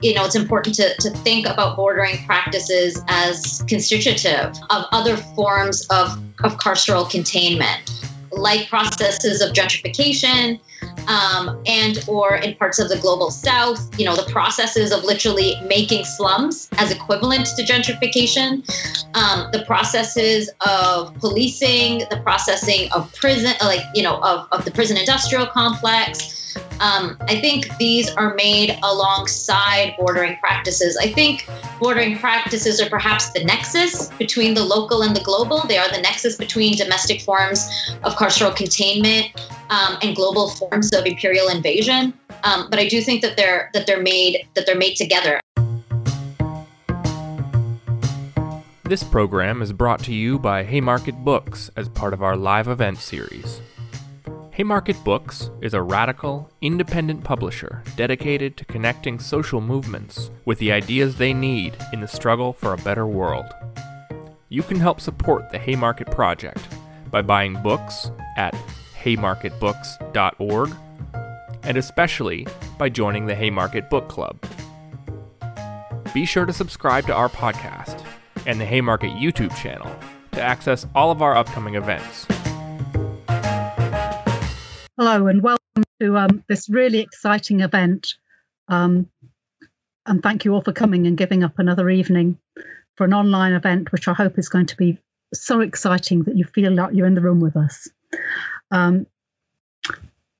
you know, it's important to, to think about bordering practices as constitutive of other forms of, of carceral containment, like processes of gentrification, um, and or in parts of the global south, you know, the processes of literally making slums as equivalent to gentrification, um, the processes of policing, the processing of prison, like, you know, of, of the prison industrial complex, um, I think these are made alongside bordering practices. I think bordering practices are perhaps the nexus between the local and the global. They are the nexus between domestic forms of carceral containment um, and global forms of imperial invasion. Um, but I do think that they're that they're made that they're made together. This program is brought to you by Haymarket Books as part of our live event series. Haymarket Books is a radical, independent publisher dedicated to connecting social movements with the ideas they need in the struggle for a better world. You can help support the Haymarket Project by buying books at haymarketbooks.org and especially by joining the Haymarket Book Club. Be sure to subscribe to our podcast and the Haymarket YouTube channel to access all of our upcoming events. Hello and welcome to um, this really exciting event. Um, and thank you all for coming and giving up another evening for an online event, which I hope is going to be so exciting that you feel like you're in the room with us. Um,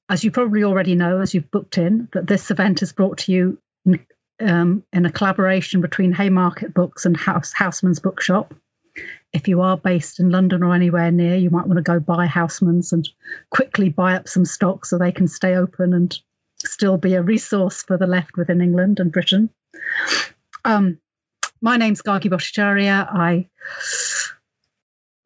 as you probably already know, as you've booked in, that this event is brought to you in, um, in a collaboration between Haymarket Books and House, Housman's Bookshop if you are based in London or anywhere near, you might want to go buy Housmans and quickly buy up some stock so they can stay open and still be a resource for the left within England and Britain. Um, my name's Gargi Bhattacharyya. I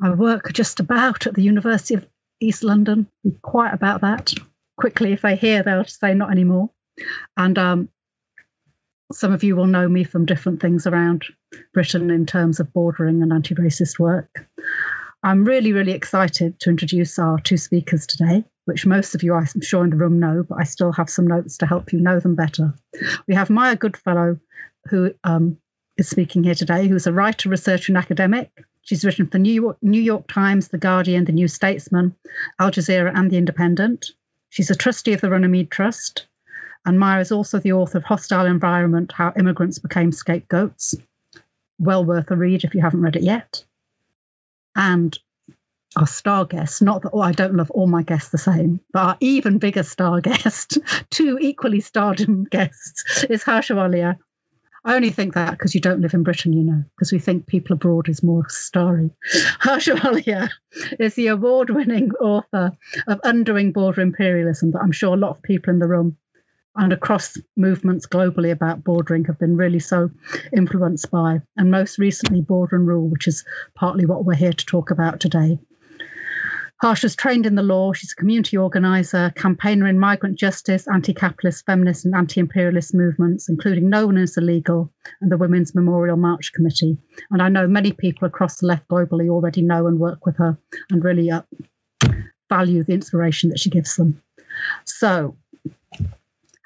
I work just about at the University of East London. Be quiet about that. Quickly, if they hear, they'll say not anymore. And um, some of you will know me from different things around Britain in terms of bordering and anti racist work. I'm really, really excited to introduce our two speakers today, which most of you, I'm sure, in the room know, but I still have some notes to help you know them better. We have Maya Goodfellow, who um, is speaking here today, who's a writer, researcher, and academic. She's written for New York, New York Times, The Guardian, The New Statesman, Al Jazeera, and The Independent. She's a trustee of the Runnymede Trust. And Maya is also the author of Hostile Environment How Immigrants Became Scapegoats. Well worth a read if you haven't read it yet. And our star guest, not that oh, I don't love all my guests the same, but our even bigger star guest, two equally stardom guests, is Harsha Walia. I only think that because you don't live in Britain, you know, because we think people abroad is more starry. Harsha Walia is the award winning author of Undoing Border Imperialism that I'm sure a lot of people in the room and across movements globally about bordering have been really so influenced by, and most recently, Border and Rule, which is partly what we're here to talk about today. Harsha's trained in the law. She's a community organizer, campaigner in migrant justice, anti capitalist, feminist, and anti imperialist movements, including No One is Illegal and the Women's Memorial March Committee. And I know many people across the left globally already know and work with her and really uh, value the inspiration that she gives them. So,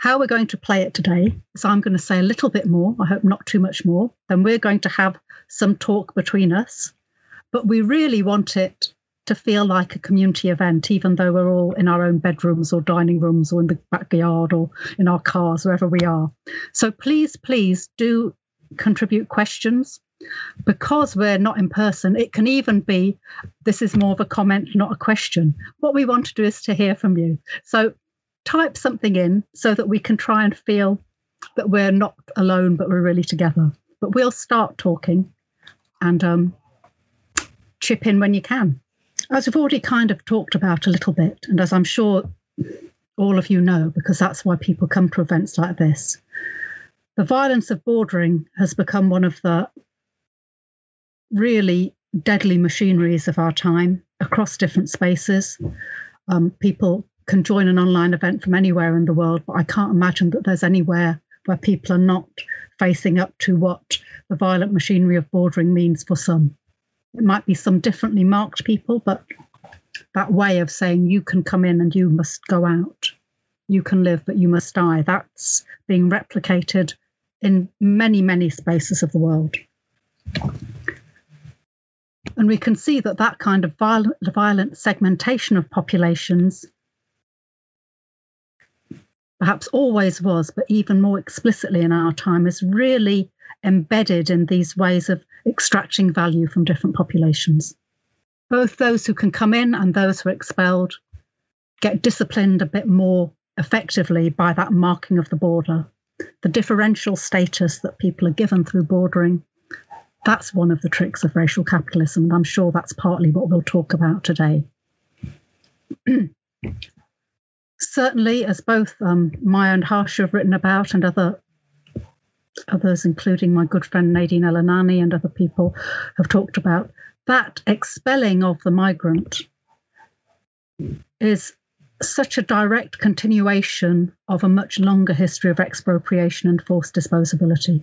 how we're going to play it today is I'm going to say a little bit more, I hope not too much more. Then we're going to have some talk between us. But we really want it to feel like a community event, even though we're all in our own bedrooms or dining rooms or in the backyard or in our cars, wherever we are. So please, please do contribute questions. Because we're not in person, it can even be this is more of a comment, not a question. What we want to do is to hear from you. So type something in so that we can try and feel that we're not alone, but we're really together. But we'll start talking and um, chip in when you can. As we've already kind of talked about a little bit, and as I'm sure all of you know, because that's why people come to events like this, the violence of bordering has become one of the really deadly machineries of our time across different spaces. Um, people can join an online event from anywhere in the world, but I can't imagine that there's anywhere where people are not facing up to what the violent machinery of bordering means for some. It might be some differently marked people, but that way of saying you can come in and you must go out, you can live, but you must die, that's being replicated in many, many spaces of the world. And we can see that that kind of violent, violent segmentation of populations perhaps always was, but even more explicitly in our time, is really embedded in these ways of extracting value from different populations. Both those who can come in and those who are expelled get disciplined a bit more effectively by that marking of the border. The differential status that people are given through bordering, that's one of the tricks of racial capitalism. And I'm sure that's partly what we'll talk about today. Certainly, as both um, Maya and Harsha have written about, and other others, including my good friend Nadine El-Enany and other people, have talked about, that expelling of the migrant is such a direct continuation of a much longer history of expropriation and forced disposability.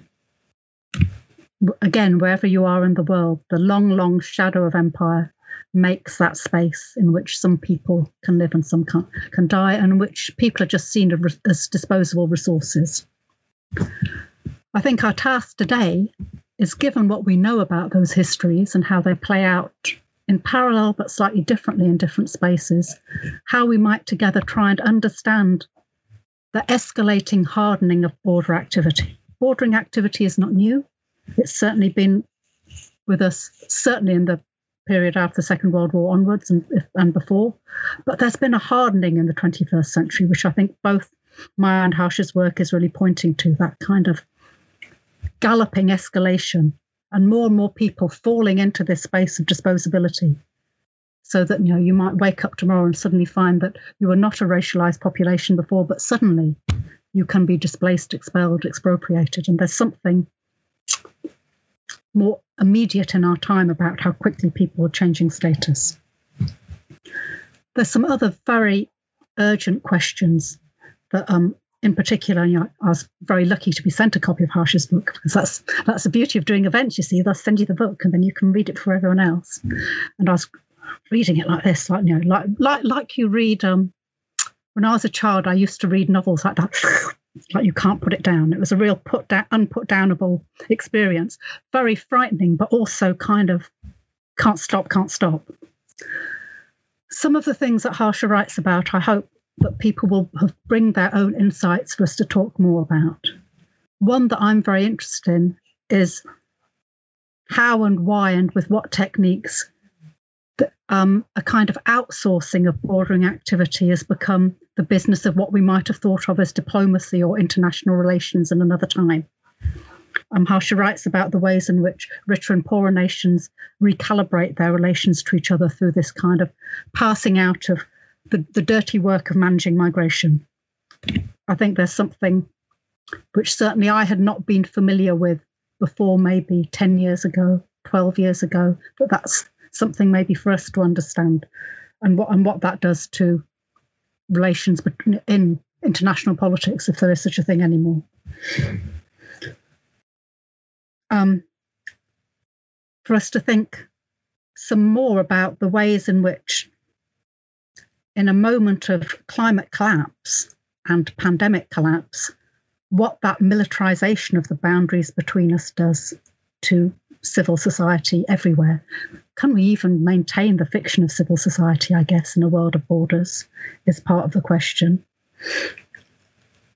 Again, wherever you are in the world, the long, long shadow of empire makes that space in which some people can live and some can, can die, and which people are just seen as disposable resources. I think our task today is given what we know about those histories and how they play out in parallel but slightly differently in different spaces, how we might together try and understand the escalating hardening of border activity. Bordering activity is not new. It's certainly been with us, certainly in the period after the Second World War onwards and, and before. But there's been a hardening in the 21st century, which I think both Maya and Harsha's work is really pointing to that kind of galloping escalation and more and more people falling into this space of disposability so that you know you might wake up tomorrow and suddenly find that you were not a racialized population before but suddenly you can be displaced expelled expropriated and there's something more immediate in our time about how quickly people are changing status there's some other very urgent questions that um, in particular, you know, I was very lucky to be sent a copy of Harsha's book because that's that's the beauty of doing events. You see, they'll send you the book and then you can read it for everyone else. And I was reading it like this, like you know, like like like you read. Um, when I was a child, I used to read novels like that, like you can't put it down. It was a real put down, unput downable experience. Very frightening, but also kind of can't stop, can't stop. Some of the things that Harsha writes about, I hope that people will bring their own insights for us to talk more about. One that I'm very interested in is how and why and with what techniques um, a kind of outsourcing of bordering activity has become the business of what we might have thought of as diplomacy or international relations in another time. Um, Harsha writes about the ways in which richer and poorer nations recalibrate their relations to each other through this kind of passing out of the, the dirty work of managing migration. I think there's something which certainly I had not been familiar with before, maybe 10 years ago, 12 years ago, but that's something maybe for us to understand and what, and what that does to relations in international politics, if there is such a thing anymore. Um, for us to think some more about the ways in which in a moment of climate collapse and pandemic collapse, what that militarization of the boundaries between us does to civil society everywhere. Can we even maintain the fiction of civil society, I guess, in a world of borders, is part of the question.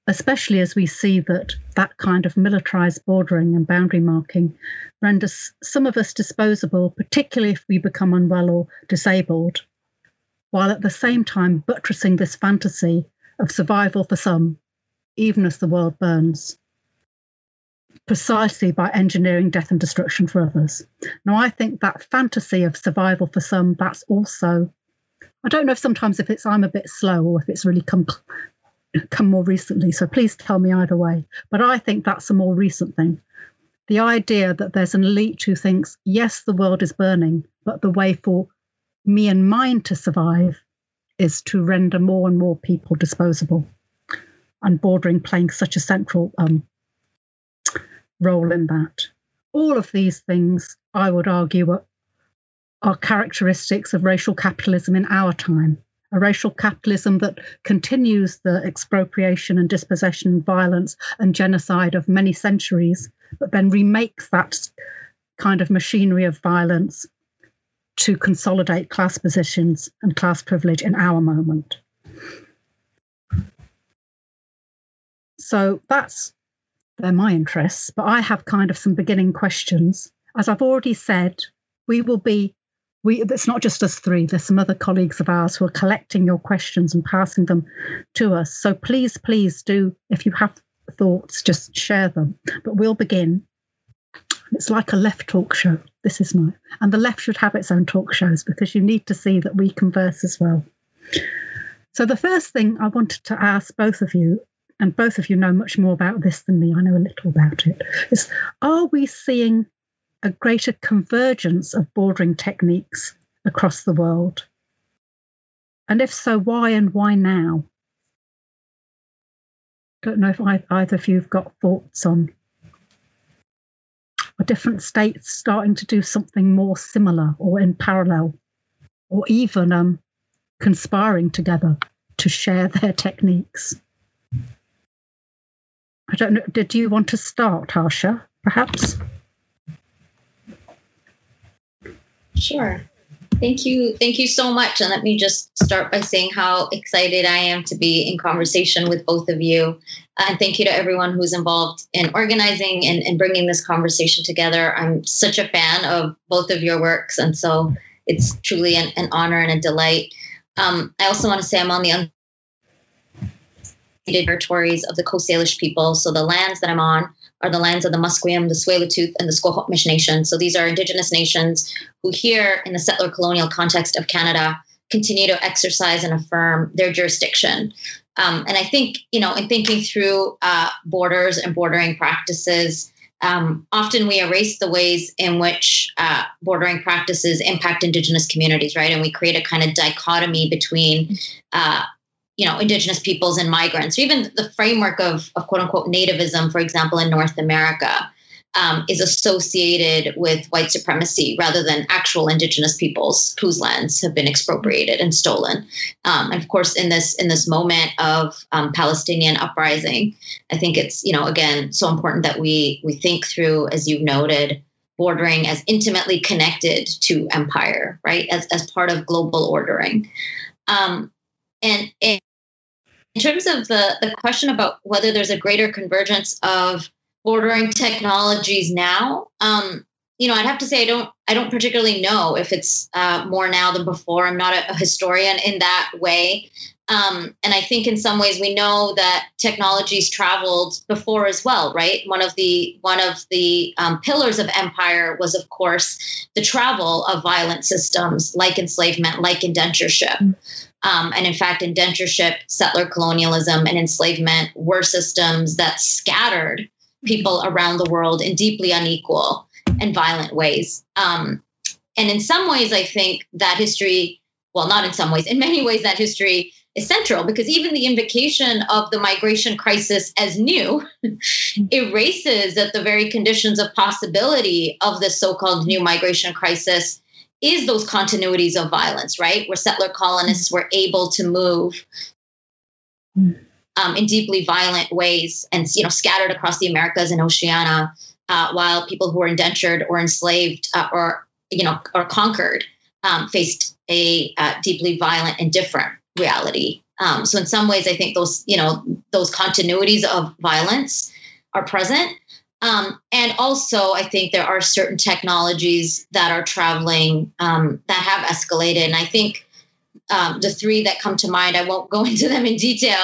Especially as we see that that kind of militarized bordering and boundary marking renders some of us disposable, particularly if we become unwell or disabled, while at the same time buttressing this fantasy of survival for some, even as the world burns, precisely by engineering death and destruction for others. Now, I think that fantasy of survival for some, that's also, I don't know if sometimes if it's I'm a bit slow or if it's really come come more recently. So please tell me either way. But I think that's a more recent thing. The idea that there's an elite who thinks, yes, the world is burning, but the way for me and mine to survive is to render more and more people disposable, and bordering playing such a central um, role in that. All of these things, I would argue, are, are characteristics of racial capitalism in our time, a racial capitalism that continues the expropriation and dispossession, violence, and genocide of many centuries, but then remakes that kind of machinery of violence to consolidate class positions and class privilege in our moment. So that's they're my interests, but I have kind of some beginning questions. As I've already said, we will be we it's not just us three, there's some other colleagues of ours who are collecting your questions and passing them to us. So please, please do, if you have thoughts, just share them. But we'll begin. It's like a left talk show. This is my and the left should have its own talk shows because you need to see that we converse as well. So the first thing I wanted to ask both of you and both of you know much more about this than me, I know a little about it, is are we seeing a greater convergence of bordering techniques across the world? And if so, why and why now? Don't know if I, either of you have got thoughts on are different states starting to do something more similar or in parallel, or even um, conspiring together to share their techniques? I don't know. Did you want to start, Harsha, perhaps? Sure. Thank you. Thank you so much. And let me just start by saying how excited I am to be in conversation with both of you. And thank you to everyone who's involved in organizing and, and bringing this conversation together. I'm such a fan of both of your works. And so it's truly an, an honor and a delight. Um, I also want to say I'm on the territories of the Coast Salish people. So the lands that I'm on are the lands of the Musqueam, the Tsleil-Waututh, and the Squamish Nation. So these are Indigenous nations who, here in the settler colonial context of Canada, continue to exercise and affirm their jurisdiction. Um, and I think, you know, in thinking through uh, borders and bordering practices, um, often we erase the ways in which uh, bordering practices impact Indigenous communities, right? And we create a kind of dichotomy between uh, you know indigenous peoples and migrants. Or even the framework of, of quote unquote nativism for example in north america um, is associated with white supremacy rather than actual indigenous peoples whose lands have been expropriated and stolen. Um, and of course in this in this moment of um, palestinian uprising i think it's you know again so important that we we think through as you've noted bordering as intimately connected to empire right as, as part of global ordering. Um, and, and in terms of the, the question about whether there's a greater convergence of bordering technologies now, um, you know, I'd have to say I don't I don't particularly know if it's uh, more now than before. I'm not a, a historian in that way, um, and I think in some ways we know that technologies traveled before as well, right? One of the one of the um, pillars of empire was, of course, the travel of violent systems like enslavement, like indentureship. Mm-hmm. Um, and in fact, indentureship, settler colonialism, and enslavement were systems that scattered people around the world in deeply unequal and violent ways. Um, and in some ways, I think that history, well, not in some ways, in many ways, that history is central because even the invocation of the migration crisis as new erases that the very conditions of possibility of this so called new migration crisis is those continuities of violence, right? Where settler colonists were able to move um, in deeply violent ways and you know scattered across the Americas and Oceania, uh, while people who were indentured or enslaved uh, or you know or conquered um, faced a uh, deeply violent and different reality. Um, so in some ways, I think those you know those continuities of violence are present. Um, and also, I think there are certain technologies that are traveling um, that have escalated. And I think um, the three that come to mind, I won't go into them in detail,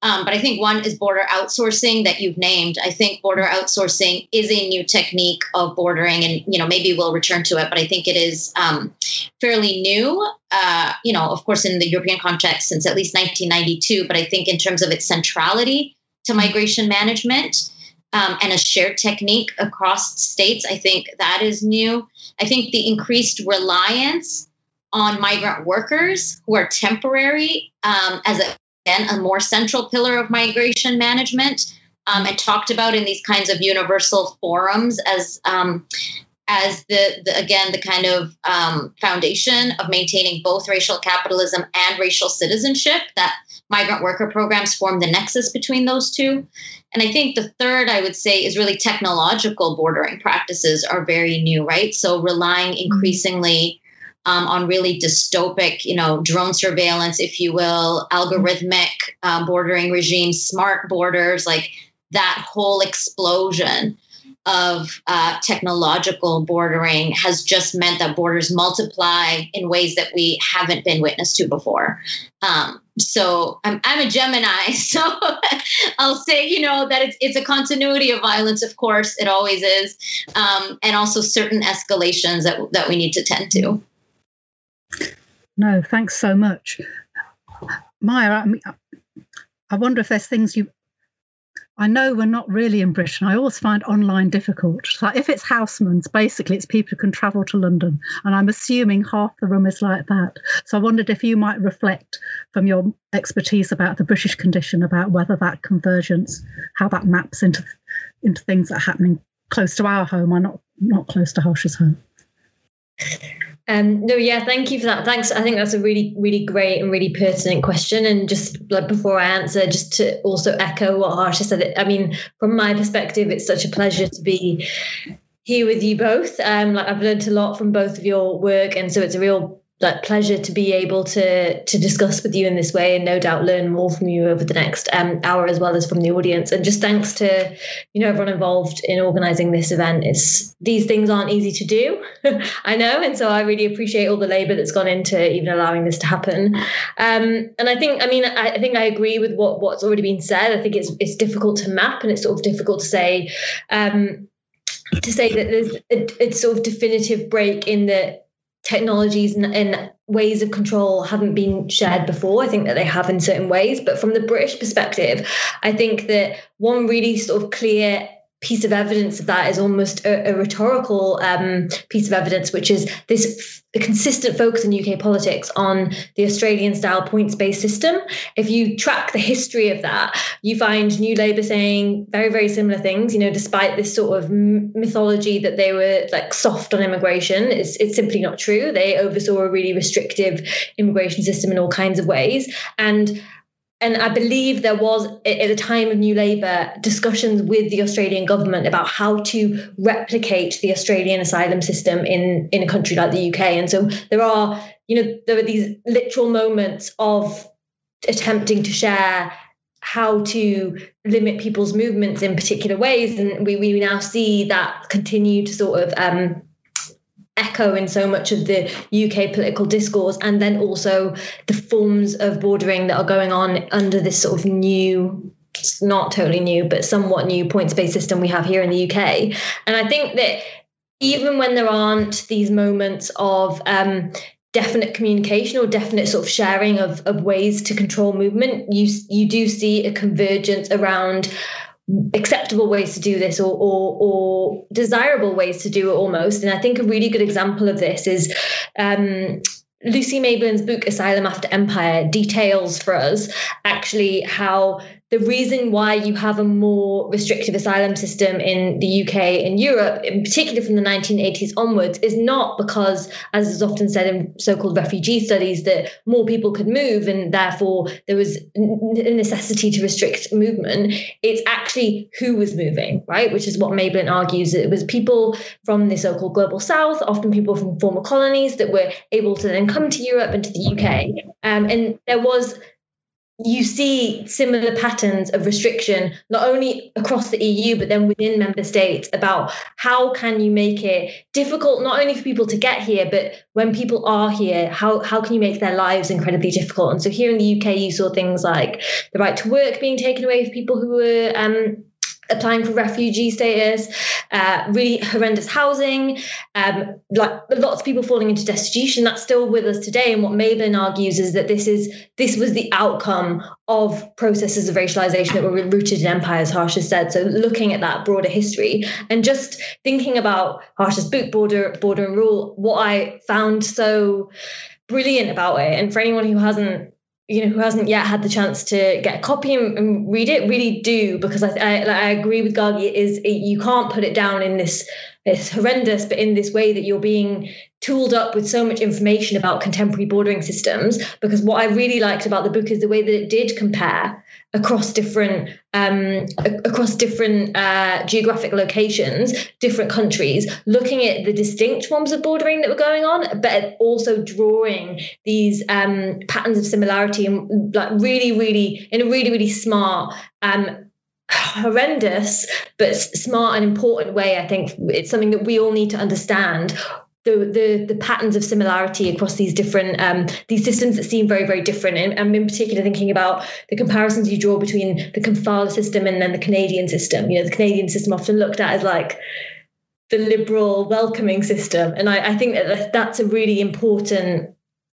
um, but I think one is border outsourcing that you've named. I think border outsourcing is a new technique of bordering, and you know maybe we'll return to it, but I think it is um, fairly new. Uh, you know, of course, in the European context since at least 1992, but I think in terms of its centrality to migration management um, and a shared technique across states. I think that is new. I think the increased reliance on migrant workers who are temporary um, as a, again a more central pillar of migration management um, and talked about in these kinds of universal forums as um, as the, the again the kind of um, foundation of maintaining both racial capitalism and racial citizenship that migrant worker programs form the nexus between those two and i think the third i would say is really technological bordering practices are very new right so relying mm-hmm. increasingly um, on really dystopic, you know, drone surveillance, if you will, algorithmic uh, bordering regimes, smart borders, like that whole explosion of uh, technological bordering has just meant that borders multiply in ways that we haven't been witness to before. Um, so I'm, I'm a Gemini, so I'll say you know that it's it's a continuity of violence. Of course, it always is, um, and also certain escalations that that we need to tend to. No, thanks so much, Maya. I, mean, I wonder if there's things you I know we're not really in Britain. I always find online difficult. So if it's Housmans, basically it's people who can travel to London. And I'm assuming half the room is like that. So I wondered if you might reflect from your expertise about the British condition, about whether that convergence, how that maps into into things that are happening close to our home or not not close to Harsh's home. Um, no, yeah, thank you for that. Thanks. I think that's a really, really great and really pertinent question. And just like before I answer, just to also echo what Harsha said. I mean, from my perspective, it's such a pleasure to be here with you both. Um, like I've learned a lot from both of your work, and so it's a real like pleasure to be able to to discuss with you in this way and no doubt learn more from you over the next um, hour as well as from the audience. And just thanks to you know everyone involved in organizing this event. It's these things aren't easy to do i know. And so i really appreciate all the labor that's gone into even allowing this to happen. Um, and i think i mean I, I, think i agree with what what's already been said. I think it's it's difficult to map and it's sort of difficult to say um, to say that there's a, a sort of definitive break in the technologies and, and, ways of control haven't been shared before. I think that they have in certain ways. But from the British perspective, I think that one really sort of clear piece of evidence of that is almost a, a rhetorical um, piece of evidence, which is this f- consistent focus in UK politics on the Australian style points based system. If you track the history of that, you find New Labour saying very, very similar things, you know, despite this sort of mythology that they were like soft on immigration. It's, it's simply not true. They oversaw a really restrictive immigration system in all kinds of ways. And and I believe there was at the time of New Labour discussions with the Australian government about how to replicate the Australian asylum system in in a country like the UK. And so there are, you know, there are these literal moments of attempting to share how to limit people's movements in particular ways, and we we now see that continue to sort of um, echo in so much of the UK political discourse, and then also the forms of bordering that are going on under this sort of new not totally new, but somewhat new points based system we have here in the UK. And I think that even when there aren't these moments of um, definite communication or definite sort of sharing of, of ways to control movement, you you do see a convergence around acceptable ways to do this or, or, or desirable ways to do it almost. And I think a really good example of this is um, Lucy Mayblin's book Asylum After Empire details for us actually how the reason why you have a more restrictive asylum system in the UK and Europe, in particular from the 1980s onwards, is not because, as is often said in so called refugee studies, that more people could move and therefore there was a necessity to restrict movement. It's actually who was moving, right? Which is what Mayblin argues. It was people from the so called global south, often people from former colonies that were able to then come to Europe and to the UK. Um, and there was you see similar patterns of restriction not only across the EU but then within member states about how can you make it difficult not only for people to get here but when people are here how how can you make their lives incredibly difficult? And so here in the UK you saw things like the right to work being taken away for people who were um, applying for refugee status, uh, really horrendous housing, um, like lots of people falling into destitution. That's still with us today. And what Mayblin argues is that this is this was the outcome of processes of racialization that were rooted in empire, as Harsh has said. So looking at that broader history and just thinking about Harsh's book, Border, Border and Rule, what I found so brilliant about it, and for anyone who hasn't you know who hasn't yet had the chance to get a copy and, and read it really do because I, I, I agree with Gargi is it, you can't put it down in this it's horrendous but in this way that you're being tooled up with so much information about contemporary bordering systems because what I really liked about the book is the way that it did compare across different um, across different uh, geographic locations, different countries, looking at the distinct forms of bordering that were going on, but also drawing these um, patterns of similarity and like really, really in a really, really smart. Um, horrendous but smart and important way i think it's something that we all need to understand the, the the patterns of similarity across these different um, these systems that seem very very different. And, and in particular thinking about the comparisons you draw between the Kafala system and then the Canadian system. You know the Canadian system often looked at as like the liberal welcoming system. And I, I think that that's a really important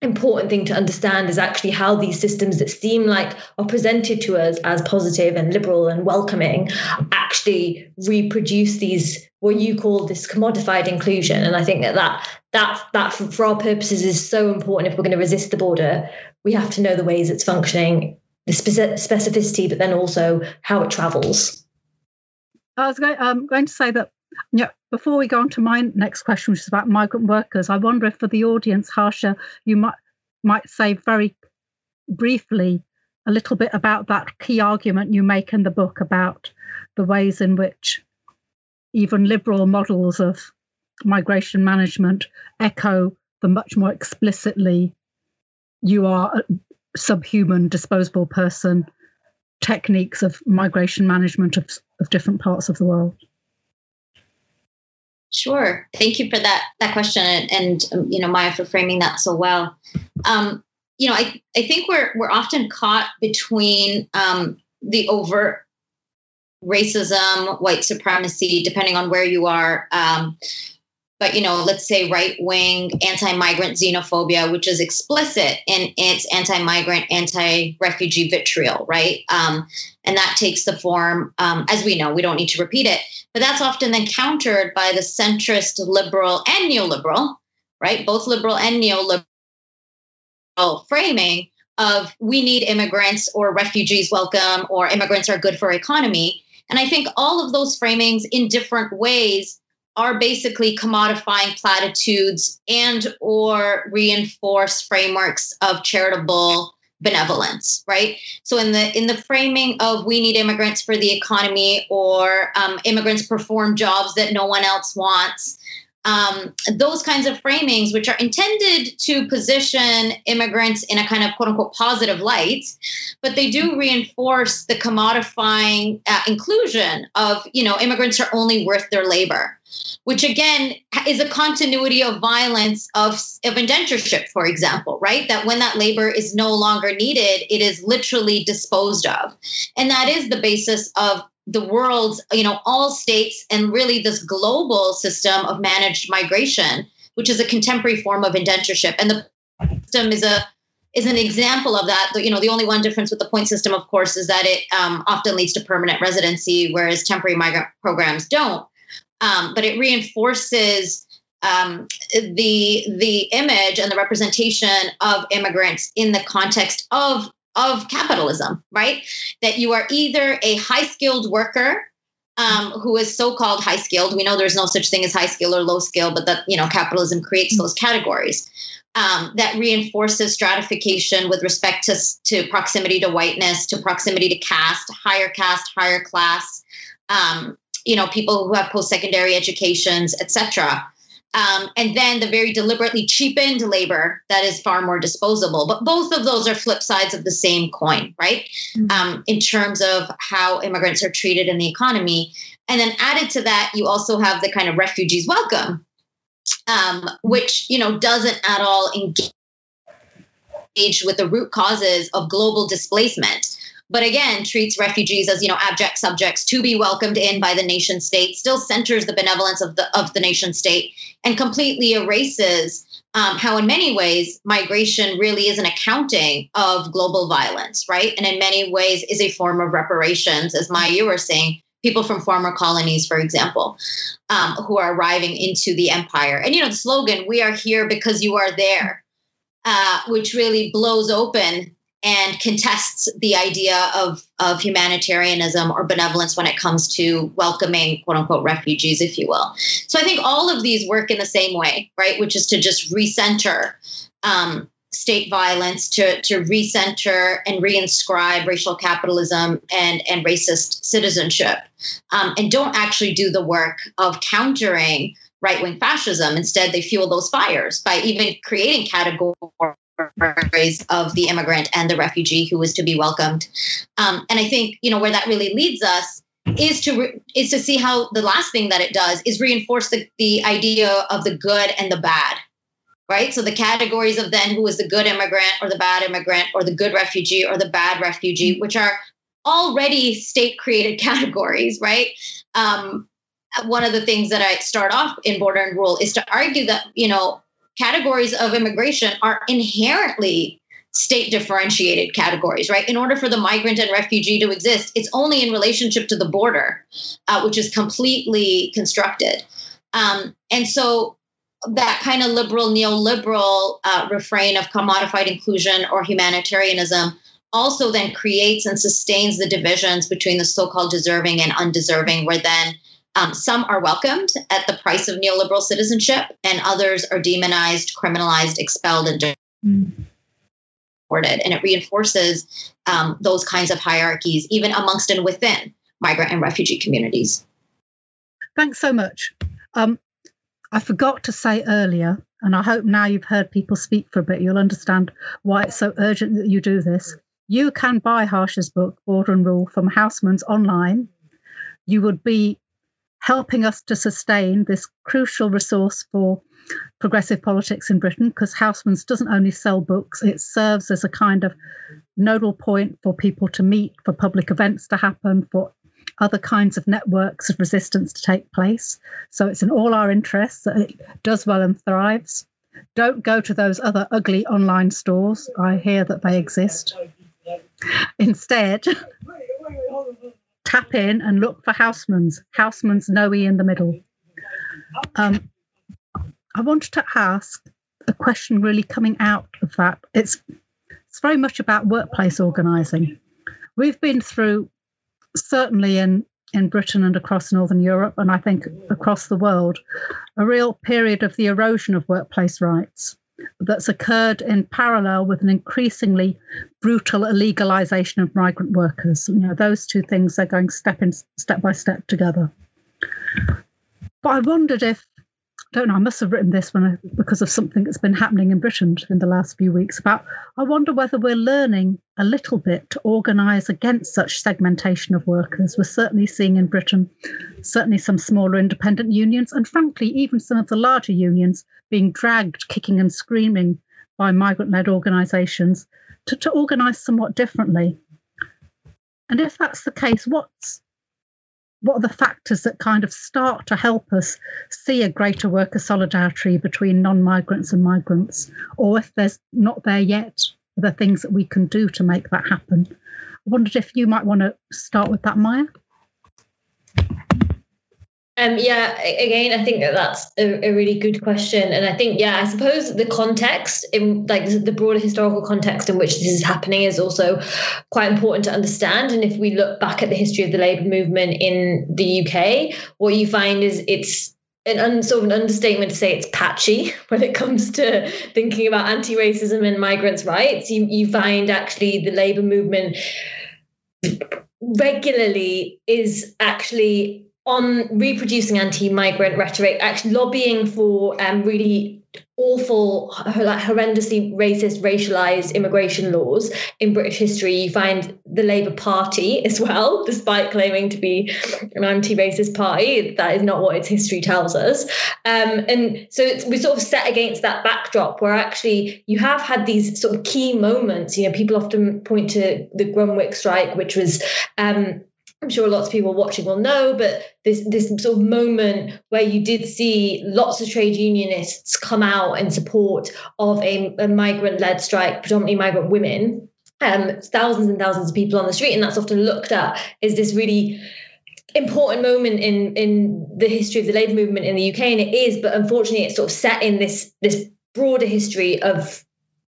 important thing to understand is actually how these systems that seem like are presented to us as positive and liberal and welcoming actually reproduce these what you call this commodified inclusion. And i think that that that, that for, for our purposes is so important if we're going to resist the border. We have to know the ways it's functioning the specificity but then also how it travels. I was going, um, going to say that yeah, before we go on to my next question, which is about migrant workers, I wonder if for the audience, Harsha, you might might say very briefly a little bit about that key argument you make in the book about the ways in which even liberal models of migration management echo the much more explicitly you are a subhuman disposable person techniques of migration management of, of different parts of the world Sure. Thank you for that that question, and, and um, you know Maya for framing that so well. Um, you know, I I think we're we're often caught between um, the overt racism, white supremacy, depending on where you are. Um, but you know, let's say right wing anti-migrant xenophobia, which is explicit in its anti-migrant, anti-refugee vitriol, right? Um, and that takes the form, um, as we know, we don't need to repeat it, but that's often then countered by the centrist, liberal, and neoliberal, right? Both liberal and neoliberal framing of we need immigrants or refugees welcome or immigrants are good for economy. And I think all of those framings in different ways are basically commodifying platitudes and or reinforce frameworks of charitable benevolence right? So in the in the framing of we need immigrants for the economy or um, immigrants perform jobs that no one else wants um, those kinds of framings, which are intended to position immigrants in a kind of quote unquote positive light, but they do reinforce the commodifying uh, inclusion of, you know, immigrants are only worth their labor which again is a continuity of violence of, of indentureship, for example, right? That when that labor is no longer needed, it is literally disposed of. And that is the basis of the world's, you know, all states and really this global system of managed migration, which is a contemporary form of indentureship. And the system is a is an example of that. You know, the only one difference with the point system, of course, is that it um, often leads to permanent residency, whereas temporary migrant programs don't um, but it reinforces um, the the image and the representation of immigrants in the context of of capitalism, right? That you are either a high skilled worker um, who is so-called high skilled. We know there's no such thing as high skill or low skill, but that you know capitalism creates those categories. Um, that reinforces stratification with respect to, to proximity to whiteness, to proximity to caste, higher caste, higher class, um, you know, people who have post-secondary educations, etc. Um, and then the very deliberately cheapened labor that is far more disposable. But both of those are flip sides of the same coin, right? Mm-hmm. Um, in terms of how immigrants are treated in the economy. And then added to that, you also have the kind of refugees welcome, um, which you know doesn't at all engage with the root causes of global displacement but again treats refugees as you know abject subjects to be welcomed in by the nation state still centers the benevolence of the of the nation state and completely erases um, how in many ways migration really is an accounting of global violence right? And in many ways is a form of reparations as maya you were saying people from former colonies for example um, who are arriving into the empire. And you know the slogan we are here because you are there uh, which really blows open and contests the idea of, of humanitarianism or benevolence when it comes to welcoming quote unquote refugees, if you will. So I think all of these work in the same way, right? Which is to just recenter um, state violence, to, to recenter and reinscribe racial capitalism and, and racist citizenship, um, and don't actually do the work of countering right wing fascism. Instead, they fuel those fires by even creating categories of the immigrant and the refugee who is to be welcomed. Um, and I think you know where that really leads us is to re- is to see how the last thing that it does is reinforce the, the idea of the good and the bad right so the categories of then who is the good immigrant or the bad immigrant or the good refugee or the bad refugee which are already state created categories right um, one of the things that i start off in border and rule is to argue that you know categories of immigration are inherently state differentiated categories, right? In order for the migrant and refugee to exist, it's only in relationship to the border, uh, which is completely constructed. Um, and so that kind of liberal, neoliberal uh, refrain of commodified inclusion or humanitarianism also then creates and sustains the divisions between the so called deserving and undeserving, where then um, some are welcomed at the price of neoliberal citizenship, and others are demonized, criminalized, expelled, and deported. And it reinforces um, those kinds of hierarchies, even amongst and within migrant and refugee communities. Thanks so much. Um, I forgot to say earlier, and I hope now you've heard people speak for a bit, you'll understand why it's so urgent that you do this. You can buy Harsha's book, Border and Rule, from Housman's online. You would be helping us to sustain this crucial resource for progressive politics in Britain because Housman's doesn't only sell books, it serves as a kind of nodal point for people to meet, for public events to happen, for other kinds of networks of resistance to take place. So it's in all our interests that it does well and thrives. Don't go to those other ugly online stores. I hear that they exist. Instead, tap in and look for Housman's. Housman's Noe in the middle. Um, I wanted to ask a question really coming out of that. It's it's very much about workplace organising. We've been through certainly in in Britain and across Northern Europe, and I think across the world, a real period of the erosion of workplace rights that's occurred in parallel with an increasingly brutal illegalization of migrant workers. You know, those two things are going step in step by step together. But I wondered if don't know, I must have written this when I, because of something that's been happening in Britain in the last few weeks about I wonder whether we're learning a little bit to organise against such segmentation of workers. We're certainly seeing in Britain certainly some smaller independent unions and frankly even some of the larger unions being dragged kicking and screaming by migrant-led organisations to, to organise somewhat differently. And if that's the case, what's what are the factors that kind of start to help us see a greater worker solidarity between non-migrants and migrants? Or if there's not there yet there things that we can do to make that happen? I wondered if you might want to start with that maya um, yeah, again, I think that that's a, a, really good question, and I think, yeah, I suppose the context in like the broader historical context in which this is happening is also quite important to understand. And if we look back at the history of the labour movement in the UK, what you find is it's an un, sort of an understatement to say it's patchy when it comes to thinking about anti-racism and migrants' rights. You you find actually the labour movement regularly is actually on reproducing anti-migrant rhetoric, actually lobbying for um, really awful, like horrendously racist, racialized immigration laws in British history. You find the Labour Party as well, despite claiming to be an anti-racist party. That is not what its history tells us. Um, and so we're sort of set against that backdrop where actually you have had these sort of key moments. You know, people often point to the Grunwick strike, which was um, I'm sure lots of people watching will know, but this this sort of moment where you did see lots of trade unionists come out in support of a, a migrant-led strike, predominantly migrant women, um, thousands and thousands of people on the street, and that's often looked at as this really important moment in in the history of the labour movement in the UK, and it is, but unfortunately, it's sort of set in this this broader history of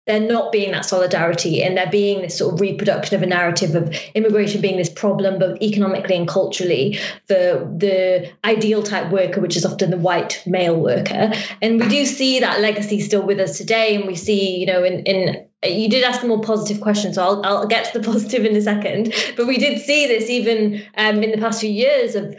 they're not being that solidarity and they're being this sort of reproduction of a narrative of immigration being this problem both economically and culturally for the ideal type worker which is often the white male worker and we do see that legacy still with us today and we see you know in, in you did ask a more positive question, so I'll, I'll get to the positive in a second. But we did see this even um, in the past few years of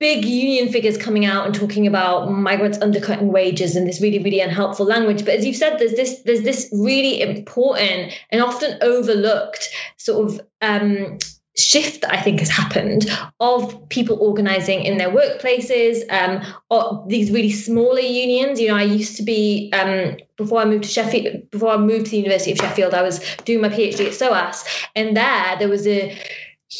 big union figures coming out and talking about migrants undercutting wages and this really really unhelpful language but as you've said there's this there's this really important and often overlooked sort of um, shift that I think has happened of people organizing in their workplaces, um, or these really smaller unions. You know, I used to be um, before I moved to Sheffield, before I moved to the University of Sheffield, I was doing my PhD at SOAS, and there there was a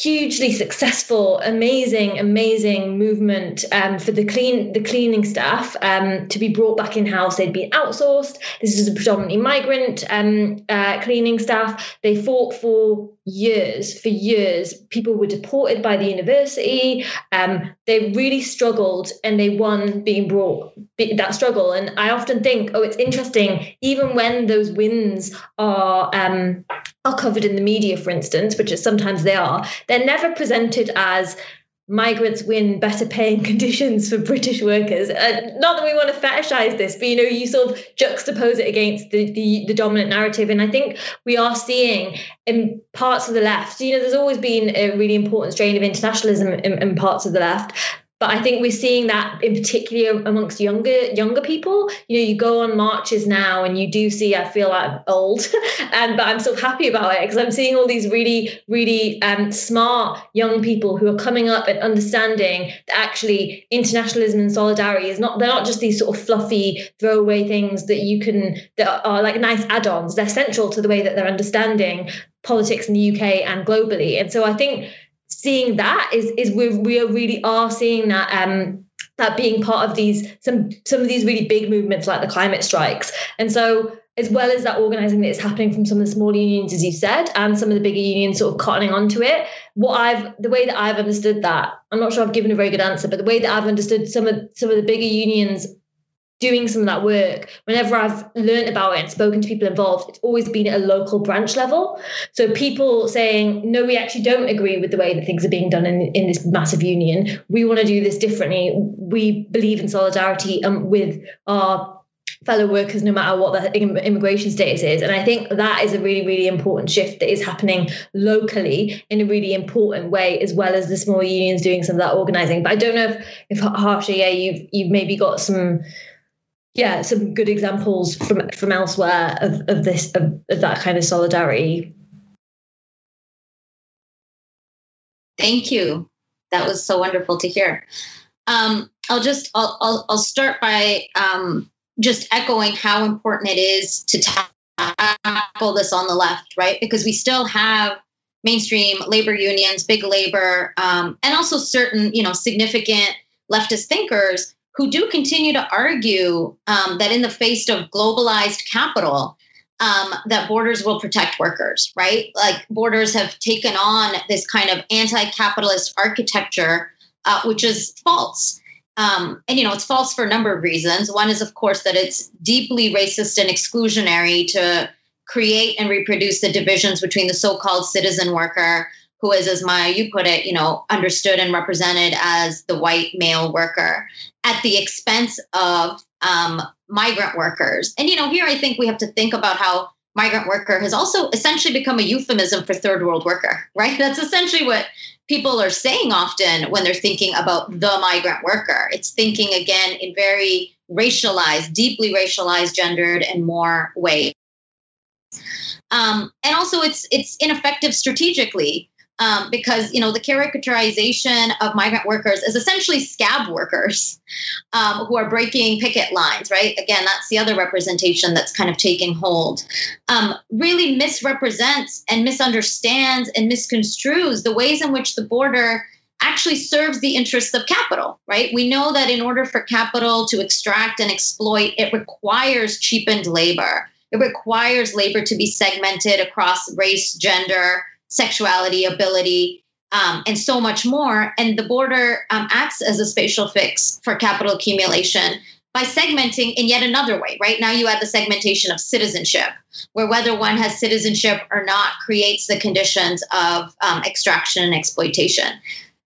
hugely successful, amazing, amazing movement um, for the clean the cleaning staff um, to be brought back in house. They'd been outsourced. This is a predominantly migrant um, uh, cleaning staff. They fought for years, for years. People were deported by the university. Um, they really struggled, and they won being brought that struggle. And I often think, oh, it's interesting. Even when those wins are um, are covered in the media, for instance, which is sometimes they are, they're never presented as migrants win better paying conditions for British workers. Uh, not that we want to fetishize this, but you know, you sort of juxtapose it against the, the, the dominant narrative. And I think we are seeing in parts of the left, you know, there's always been a really important strain of internationalism in, in parts of the left. But I think we're seeing that in particular amongst younger younger people. You know, you go on marches now and you do see, I feel like I'm old, and but I'm still happy about it because I'm seeing all these really, really um, smart young people who are coming up and understanding that actually internationalism and solidarity is not they're not just these sort of fluffy throwaway things that you can that are like nice add-ons. They're central to the way that they're understanding politics in the UK and globally. And so I think seeing that is is we we really are seeing that um that being part of these some some of these really big movements like the climate strikes. And so as well as that organizing that is happening from some of the smaller unions as you said and some of the bigger unions sort of cottoning onto it what i've the way that i've understood that i'm not sure i've given a very good answer but the way that i've understood some of some of the bigger unions doing some of that work, whenever I've learned about it and spoken to people involved, it's always been at a local branch level. So people saying, no, we actually don't agree with the way that things are being done in, in this massive union. We want to do this differently. We believe in solidarity um, with our fellow workers no matter what the immigration status is and i think that is a really really important shift that is happening locally in a really important way as well as the small unions doing some of that organizing but i don't know if if harsha yeah you've you've maybe got some yeah, some good examples from from elsewhere of, of this of, of that kind of solidarity. Thank you. That was so wonderful to hear. Um, I'll just I'll, I'll, I'll start by um, just echoing how important it is to tackle this on the left, right? Because we still have mainstream labor unions, big labor, um, and also certain you know significant leftist thinkers who do continue to argue um, that in the face of globalized capital, um, that borders will protect workers, right? Like borders have taken on this kind of anti capitalist architecture, uh, which is false. Um, and, you know, it's false for a number of reasons. One is, of course, that it's deeply racist and exclusionary to create and reproduce the divisions between the so called citizen worker who is, as Maya, you put it, you know, understood and represented as the white male worker at the expense of um, migrant workers. And, you know, here I think we have to think about how migrant worker has also essentially become a euphemism for third world worker, right? That's essentially what people are saying often when they're thinking about the migrant worker. It's thinking again in very racialized, deeply racialized, gendered, and more ways. Um, and also, it's it's ineffective strategically um, because you know the caricaturization of migrant workers is essentially scab workers um, who are breaking picket lines right? Again that's the other representation that's kind of taking hold. Um, really misrepresents and misunderstands and misconstrues the ways in which the border actually serves the interests of capital right? We know that in order for capital to extract and exploit it requires cheapened labor. It requires labor to be segmented across race gender sexuality, ability, um, and so much more. And the border um, acts as a spatial fix for capital accumulation by segmenting in yet another way, right? Now you add the segmentation of citizenship, where whether one has citizenship or not creates the conditions of um, extraction and exploitation.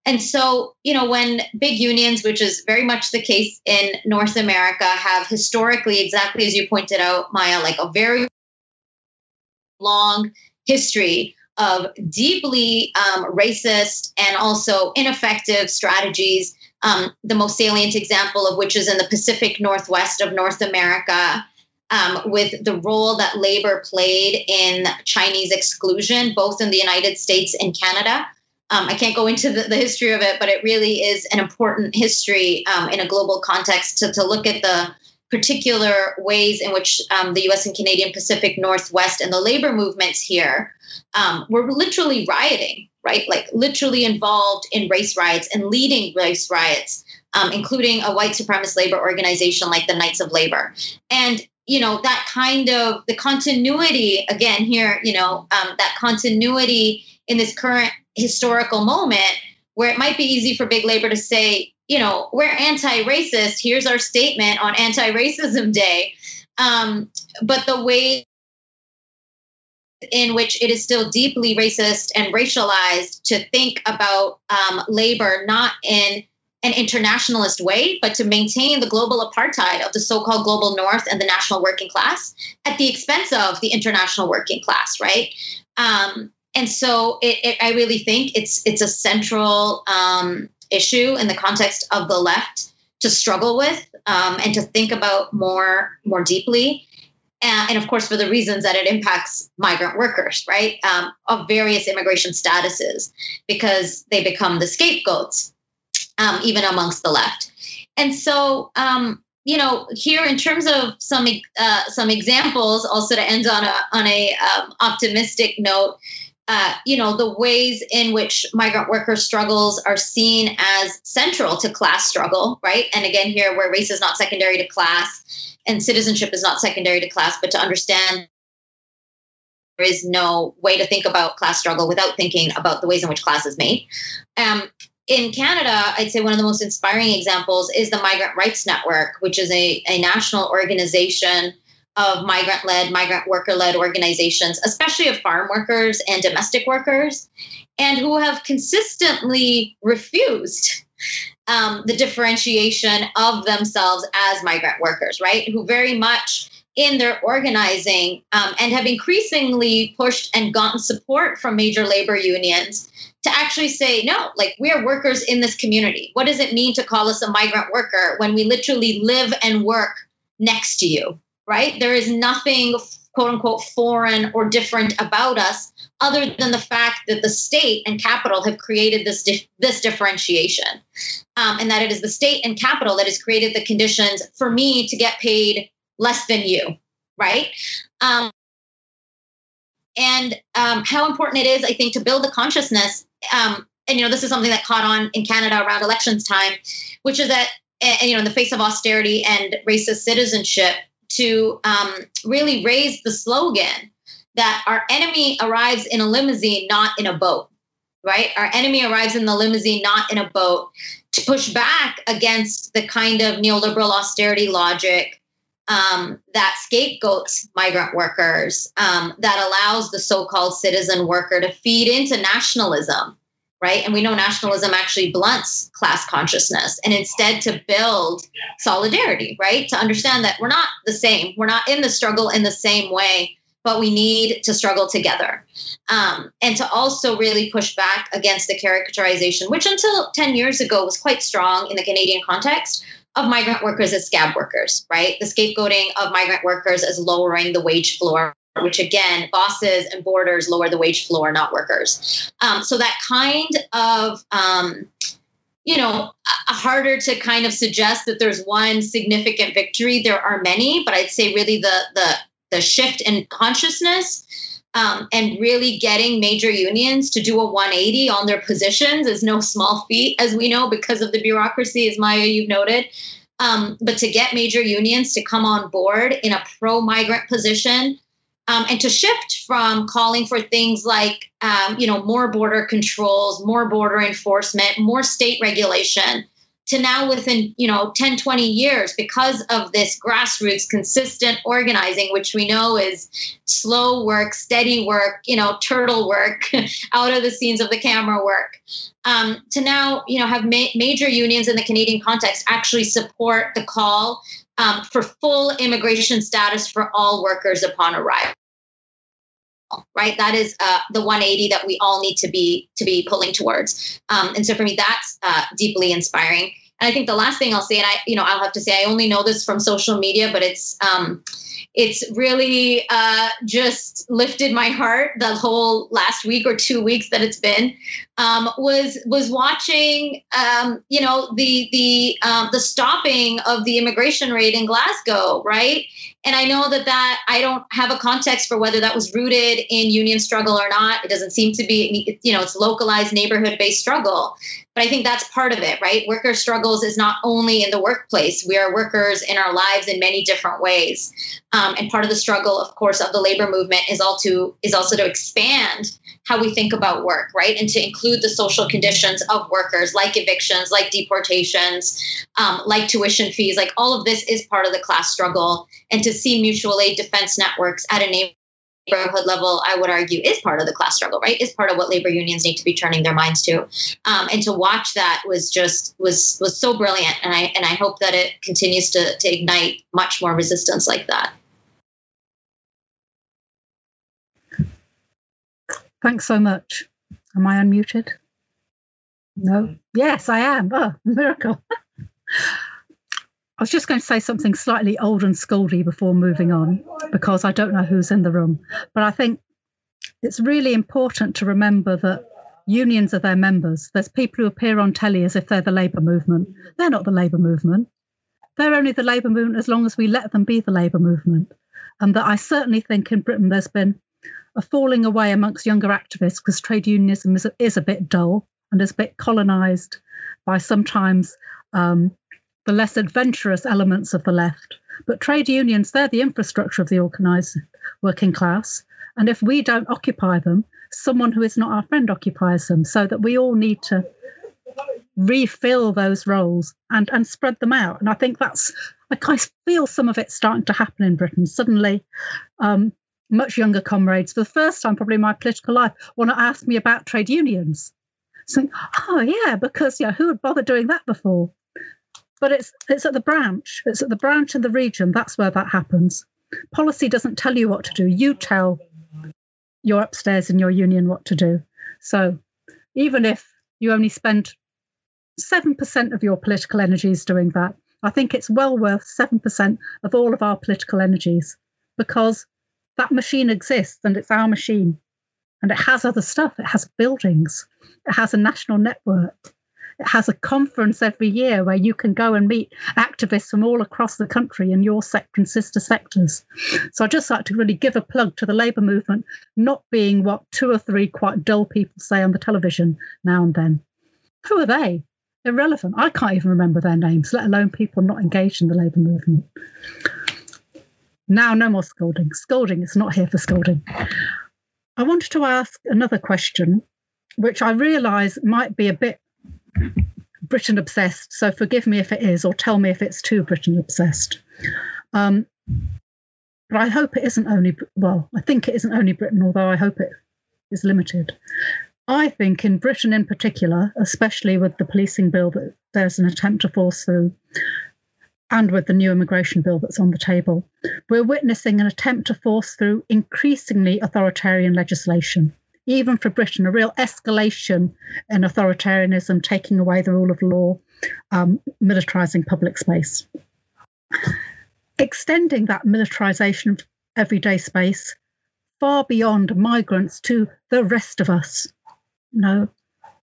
And so, you know, when big unions, which is very much the case in North America, have historically, exactly as you pointed out, Maya, like a very long history of deeply um, racist and also ineffective strategies. Um, the most salient example of which is in the Pacific Northwest of North America, um, with the role that labor played in Chinese exclusion, both in the United States and Canada. Um, I can't go into the, the, history of it, but it really is an important history um, in a global context to, to look at the particular ways in which um, the US and Canadian Pacific Northwest and the labor movements here um, were literally rioting, right? Like literally involved in race riots and leading race riots, um, including a white supremacist labor organization like the Knights of Labor. And you know that kind of the continuity again here you know um, that continuity in this current historical moment where it might be easy for big labor to say you know, we're anti-racist. Here's our statement on anti-racism day. Um, but the way in which it is still deeply racist and racialized to think about um, labor not in an internationalist way, but to maintain the global apartheid of the so called global north and the national working class at the expense of the international working class, right? Um, and so it, it, I really think it's it's a central um, issue in the context of the left to struggle with um, and to think about more more deeply. And, and, of course for the reasons that it impacts migrant workers right um, of various immigration statuses because they become the scapegoats um, even amongst the left. And so um, you know here in terms of some uh, some examples also to end on a on a um, optimistic note uh, you know, the ways in which migrant worker struggles are seen as central to class struggle, right? And again, here where race is not secondary to class and citizenship is not secondary to class, but to understand there is no way to think about class struggle without thinking about the ways in which class is made. Um, in Canada, I'd say one of the most inspiring examples is the Migrant Rights Network, which is a, a national organization of migrant led, migrant worker led organizations, especially of farm workers and domestic workers, and who have consistently refused um, the differentiation of themselves as migrant workers, right? Who very much in their organizing um, and have increasingly pushed and gotten support from major labor unions to actually say, no, like we are workers in this community. What does it mean to call us a migrant worker when we literally live and work next to you? Right? There is nothing quote unquote foreign or different about us other than the fact that the state and capital have created this dif- this differentiation um, and that it is the state and capital that has created the conditions for me to get paid less than you right um, and um, how important it is i think to build the consciousness um, and you know this is something that caught on in canada around elections time which is that and, you know in the face of austerity and racist citizenship to um, really raise the slogan that our enemy arrives in a limousine, not in a boat, right? Our enemy arrives in the limousine, not in a boat, to push back against the kind of neoliberal austerity logic um, that scapegoats migrant workers, um, that allows the so called citizen worker to feed into nationalism right? And we know nationalism actually blunts class consciousness and instead to build solidarity, right? To understand that we're not the same, we're not in the struggle in the same way, but we need to struggle together. Um, and to also really push back against the caricaturization, which until 10 years ago was quite strong in the Canadian context. Of migrant workers as scab workers, right? The scapegoating of migrant workers as lowering the wage floor which again, bosses and borders lower the wage floor, not workers. Um, so that kind of, um, you know, harder to kind of suggest that there's one significant victory. There are many, but I'd say really the the the shift in consciousness um, and really getting major unions to do a 180 on their positions is no small feat, as we know, because of the bureaucracy, as Maya you've noted. Um, but to get major unions to come on board in a pro migrant position um, and to shift from calling for things like, um, you know, more border controls, more border enforcement, more state regulation, to now within you know 10 20 years because of this grassroots consistent organizing which we know is slow work steady work you know turtle work out of the scenes of the camera work. Um, to now you know have ma- major unions in the canadian context actually support the call um, for full immigration status for all workers upon arrival right? That is uh, the 180 that we all need to be to be pulling towards. Um, and so for me that's uh, deeply inspiring. And i think the last thing i'll say and i you know i'll have to say i only know this from social media but it's um, it's really uh, just lifted my heart the whole last week or two weeks that it's been um, was was watching um, you know the the um, the stopping of the immigration rate in Glasgow right? And I know that that I don't have a context for whether that was rooted in union struggle or not. It doesn't seem to be you know it's localized neighborhood based struggle. But I think that's part of it right? Worker struggles is not only in the workplace. We are workers in our lives in many different ways. Um, and part of the struggle, of course, of the labor movement is also is also to expand how we think about work, right, and to include the social conditions of workers, like evictions, like deportations, um, like tuition fees, like all of this is part of the class struggle, and to see mutual aid defense networks at a neighborhood level, I would argue, is part of the class struggle, right? Is part of what labor unions need to be turning their minds to. Um, and to watch that was just was was so brilliant, and I and I hope that it continues to to ignite much more resistance like that. Thanks so much. Am I unmuted? No. Mm. Yes, I am. Oh, miracle. I was just going to say something slightly old and scoldy before moving on because I don't know who's in the room. But I think it's really important to remember that unions are their members. There's people who appear on telly as if they're the labour movement. They're not the labour movement. They're only the labour movement as long as we let them be the labour movement. And that I certainly think in Britain there's been a falling away amongst younger activists because trade unionism is, is a bit dull and is a bit colonized by sometimes um, the less adventurous elements of the left. But trade unions, they're the infrastructure of the organized working class. And if we don't occupy them, someone who is not our friend occupies them. So that we all need to refill those roles and, and spread them out. And I think that's, like, I feel some of it starting to happen in Britain. Suddenly, um, much younger comrades for the first time probably in my political life want to ask me about trade unions. Saying, oh yeah, because yeah, who would bother doing that before? But it's it's at the branch. It's at the branch in the region. That's where that happens. Policy doesn't tell you what to do. You tell your upstairs in your union what to do. So even if you only spend seven percent of your political energies doing that, I think it's well worth seven percent of all of our political energies because that machine exists and it's our machine. And it has other stuff. It has buildings. It has a national network. It has a conference every year where you can go and meet activists from all across the country in your sector and sister sectors. So I'd just like to really give a plug to the labour movement not being what two or three quite dull people say on the television now and then. Who are they? Irrelevant. I can't even remember their names, let alone people not engaged in the labour movement. Now, no more scolding. Scolding is not here for scolding. I wanted to ask another question, which I realise might be a bit Britain obsessed. So forgive me if it is, or tell me if it's too Britain obsessed. Um, but I hope it isn't only, well, I think it isn't only Britain, although I hope it is limited. I think in Britain in particular, especially with the policing bill that there's an attempt to force through, and with the new immigration bill that's on the table, we're witnessing an attempt to force through increasingly authoritarian legislation. Even for Britain, a real escalation in authoritarianism, taking away the rule of law, um, militarizing public space. Extending that militarisation of everyday space far beyond migrants to the rest of us. You know,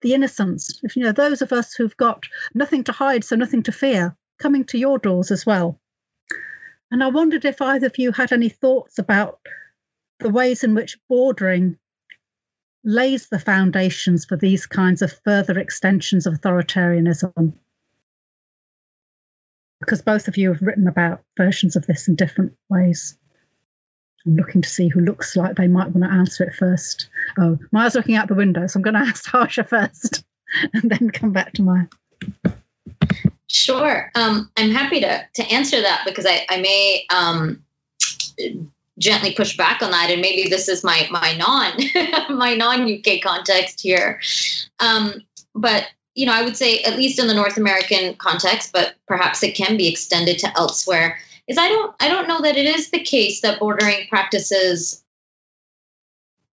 the innocents, if you know, those of us who've got nothing to hide, so nothing to fear, coming to your doors as well. And I wondered if either of you had any thoughts about the ways in which bordering lays the foundations for these kinds of further extensions of authoritarianism. Because both of you have written about versions of this in different ways. I'm looking to see who looks like they might want to answer it first. Oh, Maya's looking out the window, so I'm going to ask Harsha first and then come back to Maya. Sure. Um, I'm happy to, to answer that because I, I may um, gently push back on that. And maybe this is my, my non my non UK context here. Um, but you know, I would say at least in the North American context, but perhaps it can be extended to elsewhere. Is I don't I don't know that it is the case that bordering practices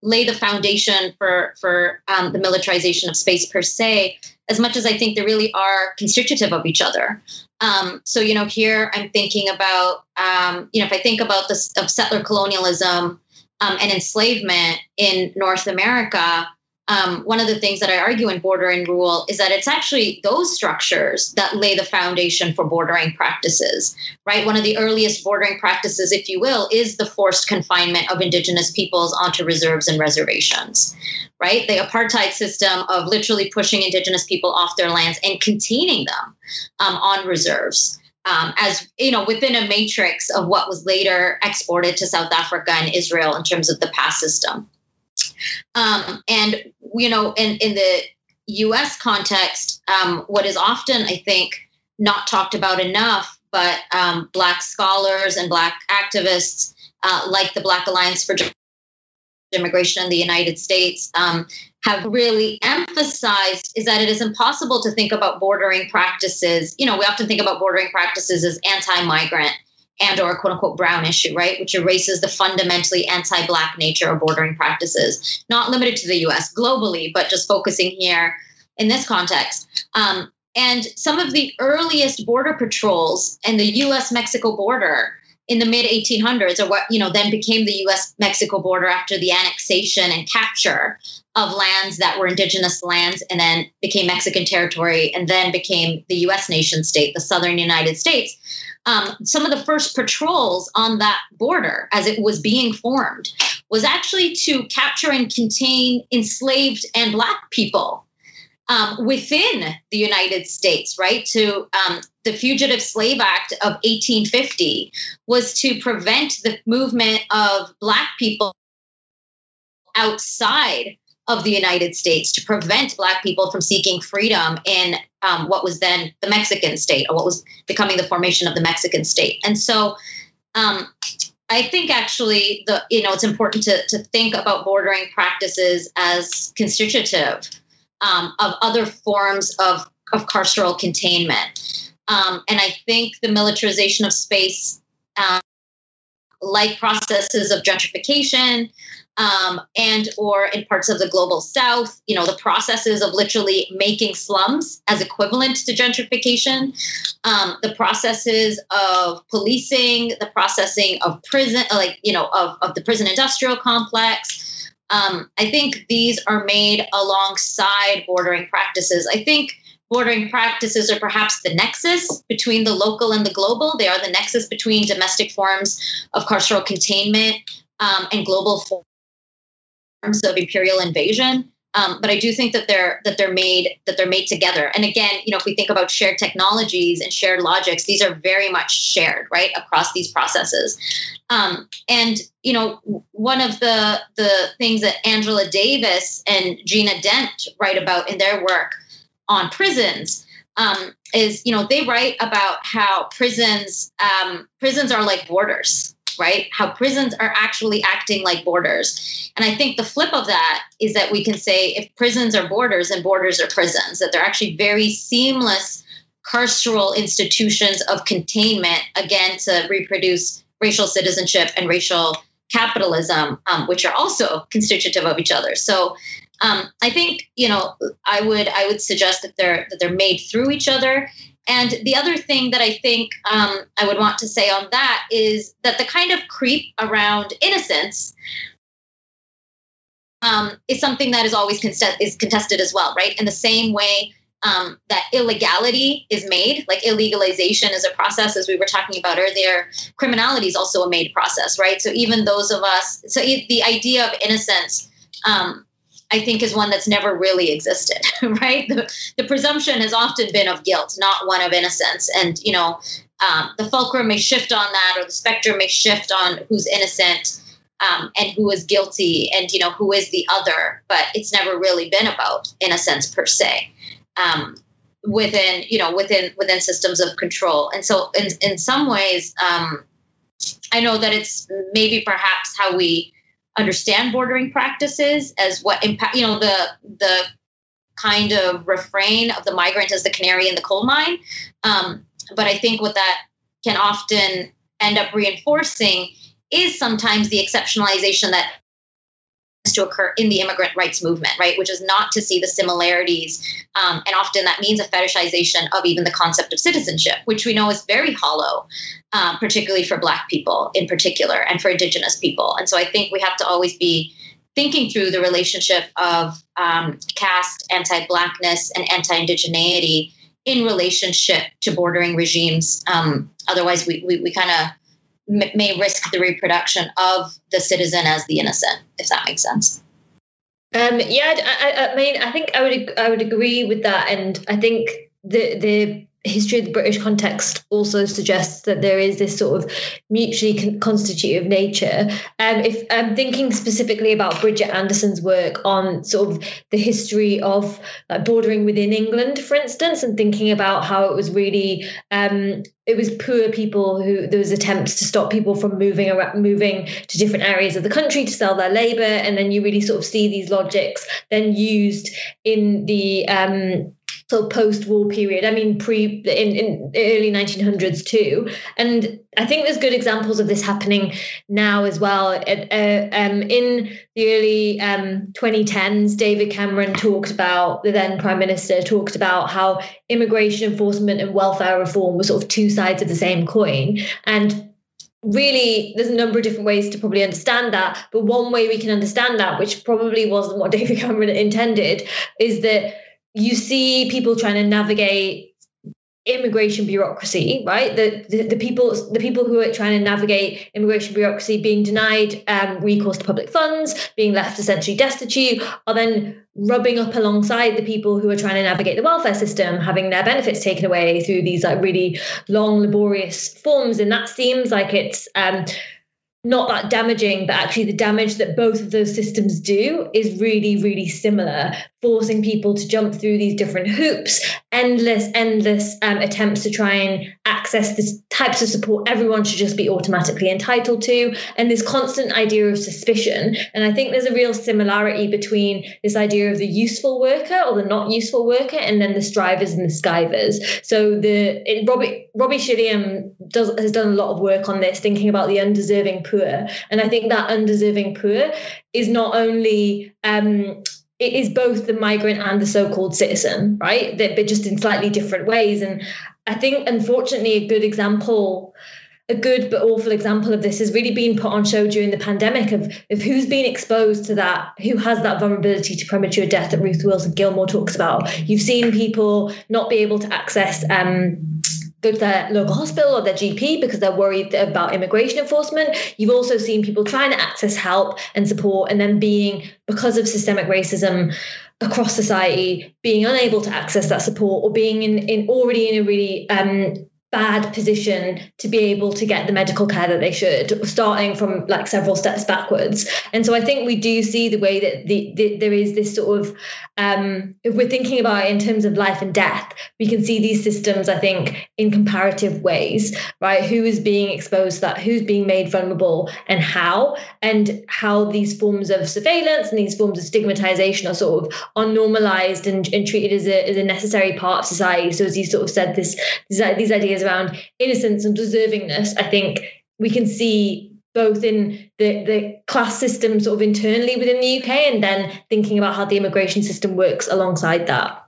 lay the foundation for for um, the militarization of space per se as much as i think they really are constitutive of each other. Um, so you know here i'm thinking about um, you know if i think about this of settler colonialism um, and enslavement in north america um, one of the things that I argue in Border and Rule is that it's actually those structures that lay the foundation for bordering practices, right? One of the earliest bordering practices, if you will, is the forced confinement of Indigenous peoples onto reserves and reservations, right? The apartheid system of literally pushing Indigenous people off their lands and containing them um, on reserves. Um, as you know, within a matrix of what was later exported to South Africa and Israel in terms of the pass system. Um, and you know, in in the U.S. context, um, what is often, I think, not talked about enough, but um, Black scholars and Black activists, uh, like the Black Alliance for Immigration in the United States, um, have really emphasized is that it is impossible to think about bordering practices. You know, we often think about bordering practices as anti-migrant and or quote unquote brown issue, right, which erases the fundamentally anti-black nature of bordering practices, not limited to the U.S. globally, but just focusing here in this context. Um, and some of the earliest border patrols in the U.S.-Mexico border in the mid 1800s, or what you know then became the U.S.-Mexico border after the annexation and capture of lands that were indigenous lands, and then became Mexican territory, and then became the U.S. nation state, the Southern United States um, some of the first patrols on that border as it was being formed was actually to capture and contain enslaved and black people um, within the United States, right? To um, the Fugitive Slave Act of 1850 was to prevent the movement of black people outside of the United States to prevent Black people from seeking freedom in um, what was then the Mexican state, or what was becoming the formation of the Mexican state. And so, um, I think actually the you know it's important to to think about bordering practices as constitutive um, of other forms of of carceral containment, um, and I think the militarization of space, um, like processes of gentrification, um, and or in parts of the global south you know the processes of literally making slums as equivalent to gentrification um, the processes of policing the processing of prison like you know of, of the prison industrial complex. Um, i think these are made alongside bordering practices. I think bordering practices are perhaps the nexus between the local and the global they are the nexus between domestic forms of carceral containment um, and global forms of imperial invasion. Um, but I do think that they're that they're made that they're made together. And again, you know, if we think about shared technologies and shared logics, these are very much shared, right, across these processes. Um, and you know, one of the the things that Angela Davis and Gina Dent write about in their work on prisons um, is, you know, they write about how prisons um, prisons are like borders, right? How prisons are actually acting like borders. And I think the flip of that is that we can say if prisons are borders and borders are prisons, that they're actually very seamless carceral institutions of containment, again, to reproduce racial citizenship and racial capitalism, um, which are also constitutive of each other. So um, I think you know I would I would suggest that they're that they're made through each other and the other thing that I think um, I would want to say on that is that the kind of creep around innocence um, is something that is always contest- is contested as well, right? In the same way um, that illegality is made, like illegalization is a process, as we were talking about earlier. Criminality is also a made process, right? So even those of us, so the idea of innocence um, I think is one that's never really existed, right? The, the, presumption has often been of guilt, not one of innocence. And, you know, um, the fulcrum may shift on that, or the spectrum may shift on who's innocent um, and who is guilty and, you know, who is the other. But it's never really been about innocence per se. Um, within you know within within systems of control and so in, in some ways um, i know that it's maybe perhaps how we understand bordering practices as what impact you know the the kind of refrain of the migrant as the canary in the coal mine. Um, but i think what that can often end up reinforcing is sometimes the exceptionalization that to occur in the immigrant rights movement, right? Which is not to see the similarities. Um, and often that means a fetishization of even the concept of citizenship, which we know is very hollow, um, particularly for Black people in particular and for Indigenous people. And so I think we have to always be thinking through the relationship of um, caste, anti Blackness, and anti Indigeneity in relationship to bordering regimes. Um, otherwise, we, we, we kind of may risk the reproduction of the citizen as the innocent, if that makes sense. Um, yeah, I, I, mean, I think I would I would agree with that, and I think the the history of the British context also suggests that there is this sort of mutually con- constitutive nature. Um, if I'm thinking specifically about Bridget Anderson's work on sort of the history of like bordering within England, for instance, and thinking about how it was really um, it was poor people who there was attempts to stop people from moving around, moving to different areas of the country to sell their labor, and then you really sort of see these logics then used in the um, of post-war period. I mean, pre in, in early 1900s too. And I think there's good examples of this happening now as well. Uh, um, in the early um, 2010s, David Cameron talked about the then Prime Minister talked about how immigration enforcement and welfare reform were sort of two sides of the same coin, and really there's a number of different ways to probably understand that but one way we can understand that which probably wasn't what david cameron intended is that you see people trying to navigate immigration bureaucracy right? The, the, the people the people who are trying to navigate immigration bureaucracy being denied um, recourse to public funds being left essentially destitute are then rubbing up alongside the people who are trying to navigate the welfare system having their benefits taken away through these like really long laborious forms. And that seems like it's um, not that damaging, but actually the damage that both of those systems do is really, really similar, forcing people to jump through these different hoops, endless, endless um, attempts to try and access the types of support everyone should just be automatically entitled to, and this constant idea of suspicion. And I think there's a real similarity between this idea of the useful worker or the not useful worker, and then the strivers and the skivers. So the it, Robbie Robbie Shilliam does has done a lot of work on this, thinking about the undeserving poor. And I think that undeserving poor is not only um, it is both the migrant and the so-called citizen, right? But just in slightly different ways. And I think, unfortunately, a good example, a good but awful example of this has really been put on show during the pandemic of, of who's been exposed to that, who has that vulnerability to premature death that Ruth Wilson Gilmore talks about. You've seen people not be able to access um, go to their local hospital or their GP because they're worried about immigration enforcement. You've also seen people trying to access help and support and then being, because of systemic racism across society, being unable to access that support or being in, in already in a really um, bad position to be able to get the medical care that they should, starting from like several steps backwards. And so I think we do see the way that the, the there is this sort of, um, if we're thinking about it in terms of life and death, we can see these systems, I think, in comparative ways, right? Who is being exposed to that, who's being made vulnerable, and how, and how these forms of surveillance and these forms of stigmatization are sort of are normalized and, and treated as a, as a necessary part of society. So as you sort of said, this these ideas around innocence and deservingness, I think we can see both in the, the class system sort of internally within the UK and then thinking about how the immigration system works alongside that.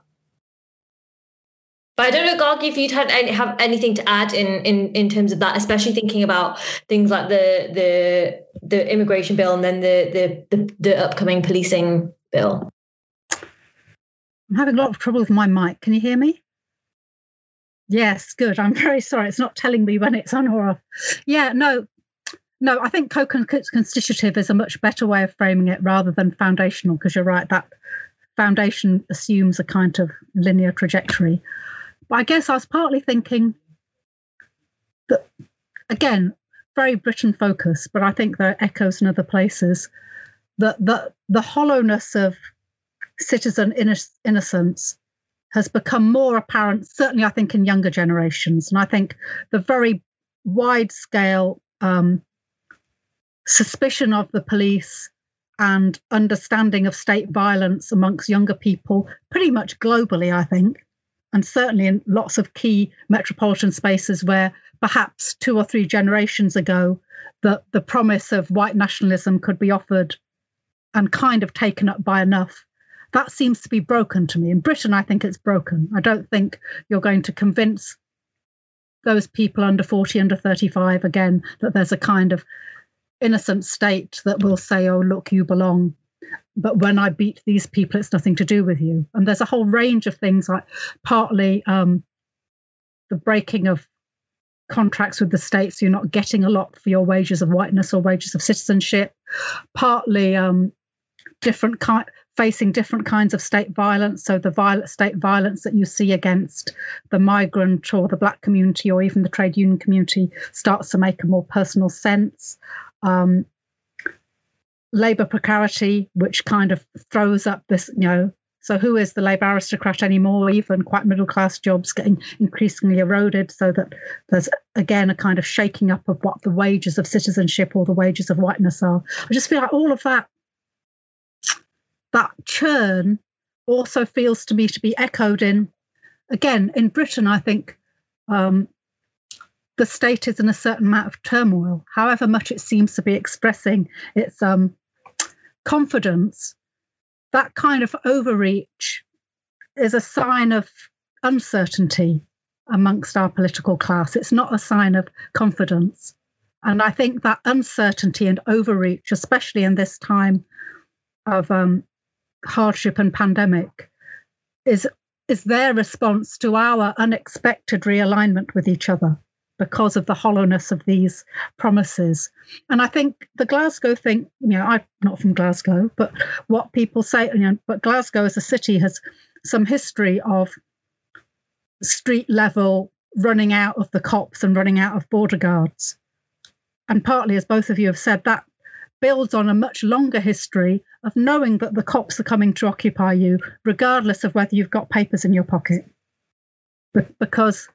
But I don't know, Gargi, if you'd had any, have anything to add in, in in terms of that, especially thinking about things like the the the immigration bill and then the the the, the upcoming policing bill. I'm having a lot of trouble with my mic. Can you hear me? Yes, good. I'm very sorry. It's not telling me when it's on or off. Yeah, no, no. I think co-constitutive is a much better way of framing it rather than foundational, because you're right. That foundation assumes a kind of linear trajectory. But I guess I was partly thinking that, again, very Britain focused, but I think there are echoes in other places. That the the hollowness of citizen innocence has become more apparent, certainly, I think, in younger generations. And I think the very wide scale um, suspicion of the police and understanding of state violence amongst younger people, pretty much globally, I think, and certainly in lots of key metropolitan spaces where perhaps two or three generations ago the, the promise of white nationalism could be offered and kind of taken up by enough. That seems to be broken to me. In Britain, I think it's broken. I don't think you're going to convince those people under 40, under 35 again that there's a kind of innocent state that will say, oh, look, you belong. But when I beat these people, it's nothing to do with you. And there's a whole range of things like partly um, the breaking of contracts with the states, so you're not getting a lot for your wages of whiteness or wages of citizenship, partly um, different kind facing different kinds of state violence. So the violent state violence that you see against the migrant or the black community or even the trade union community starts to make a more personal sense. Um, labor precarity, which kind of throws up this, you know, so who is the labour aristocrat anymore? Even quite middle class jobs getting increasingly eroded, so that there's again a kind of shaking up of what the wages of citizenship or the wages of whiteness are. I just feel like all of that that churn also feels to me to be echoed in again in Britain. I think um, the state is in a certain amount of turmoil, however much it seems to be expressing its um, confidence that kind of overreach is a sign of uncertainty amongst our political class. It's not a sign of confidence. And I think that uncertainty and overreach, especially in this time of um, hardship and pandemic, is, is their response to our unexpected realignment with each other because of the hollowness of these promises. And I think the Glasgow thing, you know, I'm not from Glasgow, but what people say, you know, but Glasgow as a city has some history of street level running out of the cops and running out of border guards. And partly, as both of you have said, that builds on a much longer history of knowing that the cops are coming to occupy you, regardless of whether you've got papers in your pocket. Because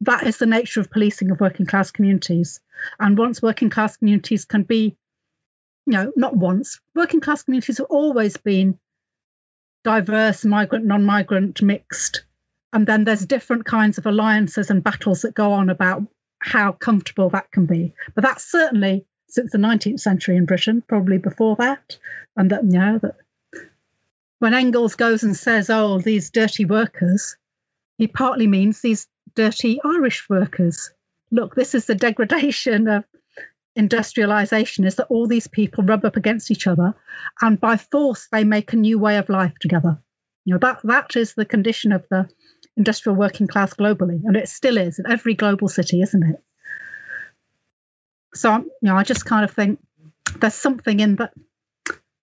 that is the nature of policing of working class communities. And once working class communities can be, you know, not once, working class communities have always been diverse, migrant, non migrant, mixed. And then there's different kinds of alliances and battles that go on about how comfortable that can be. But that's certainly since the 19th century in Britain, probably before that. And that, you know, that when Engels goes and says, oh, these dirty workers, he partly means these dirty Irish workers. Look, this is the degradation of industrialization is that all these people rub up against each other and by force they make a new way of life together. You know, that that is the condition of the industrial working class globally, and it still is in every global city, isn't it? So, you know, I just kind of think there's something in that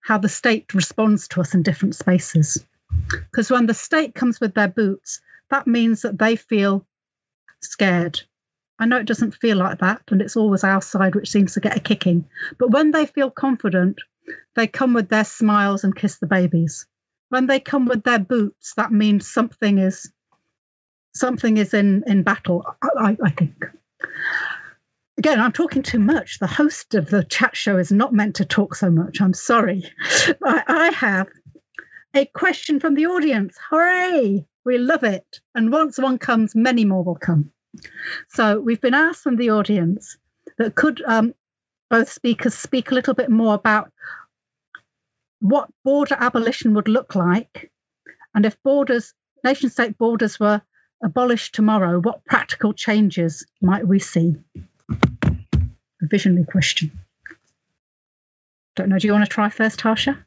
how the state responds to us in different spaces. Because when the state comes with their boots, that means that they feel scared. I know it doesn't feel like that, and it's always our side which seems to get a kicking. But when they feel confident, they come with their smiles and kiss the babies. When they come with their boots, that means something is something is in in battle. I, I think. Again, I'm talking too much. The host of the chat show is not meant to talk so much. I'm sorry. I, I have a question from the audience. Hooray! We love it. And once one comes, many more will come. So we've been asked from the audience that could um, both speakers speak a little bit more about what border abolition would look like, and if borders, nation state borders were abolished tomorrow, what practical changes might we see? Visionary question. Don't know. Do you want to try first, Harsha?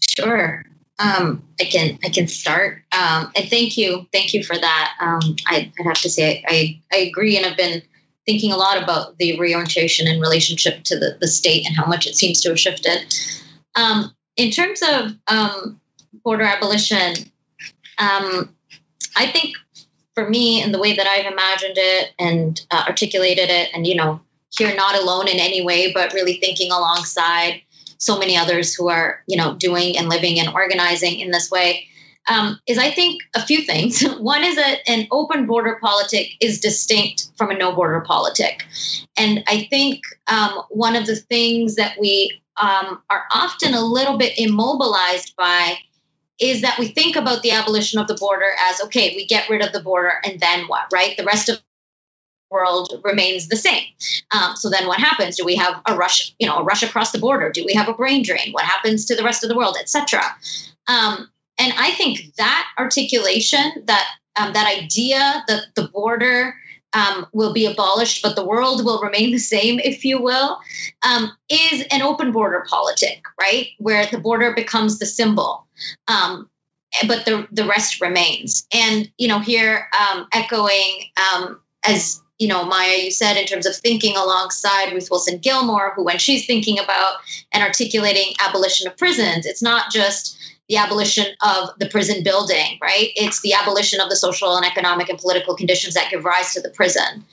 Sure um, I can I can start. Um, and thank you, thank you for that. Um, I, would have to say I, I agree, and I've been thinking a lot about the reorientation in relationship to the, the state and how much it seems to have shifted. Um, in terms of um, border abolition, um, I think for me, in the way that I've imagined it and uh, articulated it, and you know, here not alone in any way, but really thinking alongside so many others who are, you know, doing and living and organizing in this way, um, is I think a few things. One is that an open border politic is distinct from a no border politic. And I think um, one of the things that we um, are often a little bit immobilized by is that we think about the abolition of the border as okay, we get rid of the border and then what, right? The rest of the world remains the same. Um, so then what happens? Do we have a rush, you know, a rush across the border? Do we have a brain drain? What happens to the rest of the world, etc. Um, and I think that articulation, that um, that idea that the border um, will be abolished, but the world will remain the same, if you will, um, is an open border politic, right? Where the border becomes the symbol, um, but the the rest remains. And you know, here um, echoing um, as you know, Maya, you said in terms of thinking alongside Ruth Wilson Gilmore, who when she's thinking about and articulating abolition of prisons, it's not just the abolition of the prison building, right? It's the abolition of the social and economic and political conditions that give rise to the prison.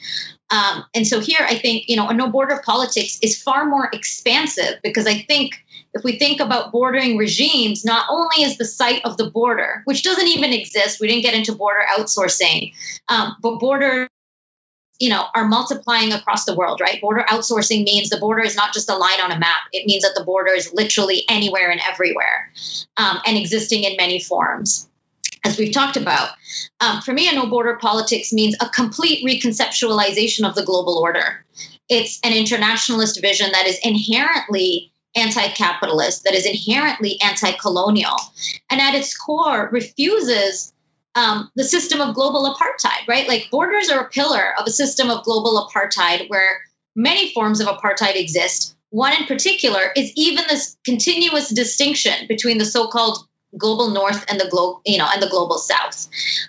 Um, and so here, I think, you know, a no border politics is far more expansive because I think if we think about bordering regimes, not only is the site of the border, which doesn't even exist, we didn't get into border outsourcing, um, but border you know are multiplying across the world right? Border outsourcing means the border is not just a line on a map. It means that the border is literally anywhere and everywhere um, and existing in many forms. As we've talked about um, for me a no border politics means a complete reconceptualization of the global order. It's an internationalist vision that is inherently anti-capitalist that is inherently anti-colonial and at its core refuses um, the system of global apartheid, right? Like borders are a pillar of a system of global apartheid where many forms of apartheid exist. One in particular is even this continuous distinction between the so-called global north and the global, you know, and the global south.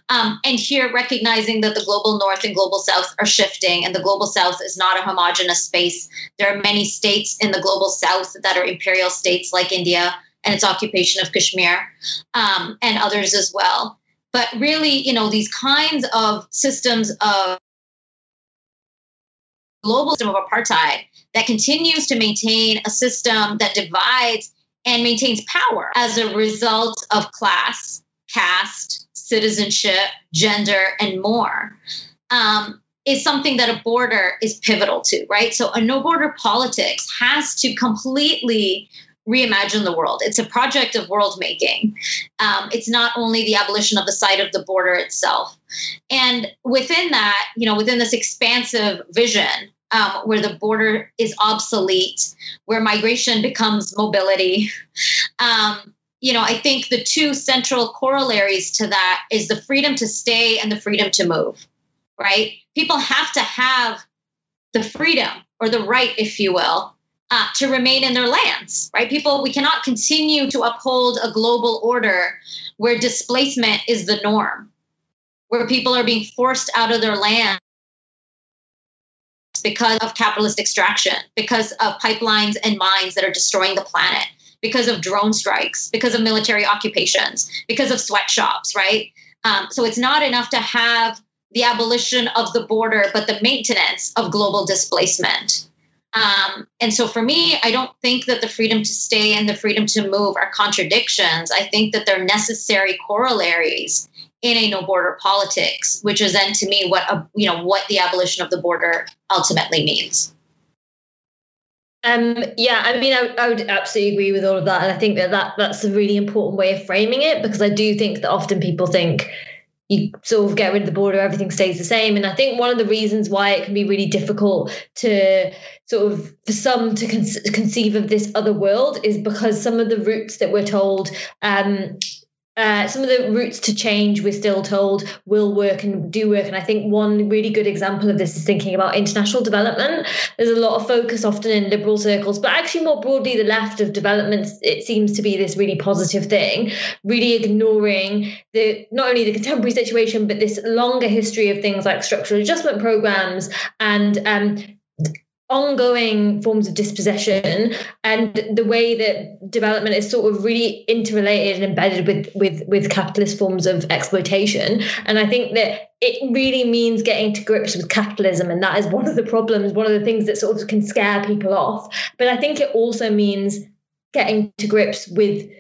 Um, and here, recognizing that the global north and global south are shifting, and the global south is not a homogenous space. There are many states in the global south that are imperial states, like India and its occupation of Kashmir, um, and others as well. But really, you know, these kinds of systems of global system of apartheid that continues to maintain a system that divides and maintains power as a result of class, caste, citizenship, gender, and more. Um, is something that a border is pivotal to, right? So a no border politics has to completely reimagine the world. It's a project of world making. Um, it's not only the abolition of the site of the border itself. And within that, you know, within this expansive vision, um, where the border is obsolete, where migration becomes mobility. Um, you know, I think the two central corollaries to that is the freedom to stay and the freedom to move, right? People have to have the freedom or the right, if you will, uh, to remain in their lands, right? People, we cannot continue to uphold a global order where displacement is the norm, where people are being forced out of their land because of capitalist extraction, because of pipelines and mines that are destroying the planet, because of drone strikes, because of military occupations, because of sweatshops, right? Um, so it's not enough to have the abolition of the border, but the maintenance of global displacement. Um, and so for me, I don't think that the freedom to stay and the freedom to move are contradictions. I think that they're necessary corollaries in a no border politics, which is then to me what a, you know what the abolition of the border ultimately means. Um, yeah, I mean, I, I, would absolutely agree with all of that, and I think that, that that's a really important way of framing it because I do think that often people think you sort of get rid of the border, everything stays the same. And I think one of the reasons why it can be really difficult to sort of for some to con- conceive of this other world is because some of the routes that we're told um, uh, some of the routes to change we're still told will work and do work. And i think one really good example of this is thinking about international development. There's a lot of focus often in liberal circles but actually more broadly the left of development it seems to be this really positive thing really ignoring the not only the contemporary situation but this longer history of things like structural adjustment programs and um, ongoing forms of dispossession and the way that development is sort of really interrelated and embedded with with with capitalist forms of exploitation. And i think that it really means getting to grips with capitalism and that is one of the problems one of the things that sort of can scare people off. But i think it also means getting to grips with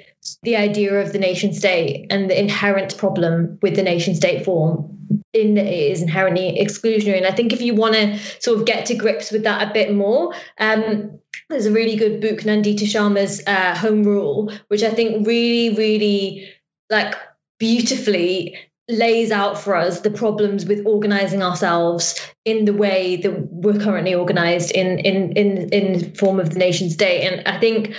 the idea of the nation state and the inherent problem with the nation state form in that it is inherently exclusionary. And I think if you want to sort of get to grips with that a bit more, um, there's a really good book, Nandita Sharma's uh, Home Rule, which I think really, really like beautifully lays out for us the problems with organizing ourselves in the way that we're currently organized in in in in form of the nation state and i think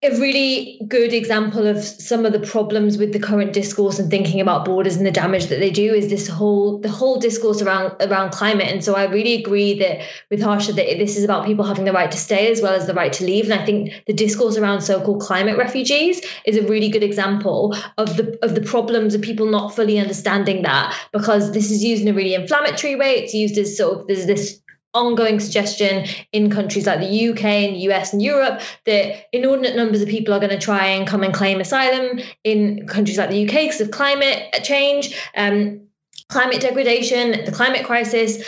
a really good example of some of the problems with the current discourse and thinking about borders and the damage that they do is this whole the whole discourse around around climate. And so i really agree that with harsha that this is about people having the right to stay as well as the right to leave. And i think the discourse around so-called climate refugees is a really good example of the of the problems of people not fully understanding that because this is used in a really inflammatory way. It's used as sort of there's this ongoing suggestion in countries like the UK and US and Europe that inordinate numbers of people are going to try and come and claim asylum in countries like the UK because of climate change, um, climate degradation, the climate crisis.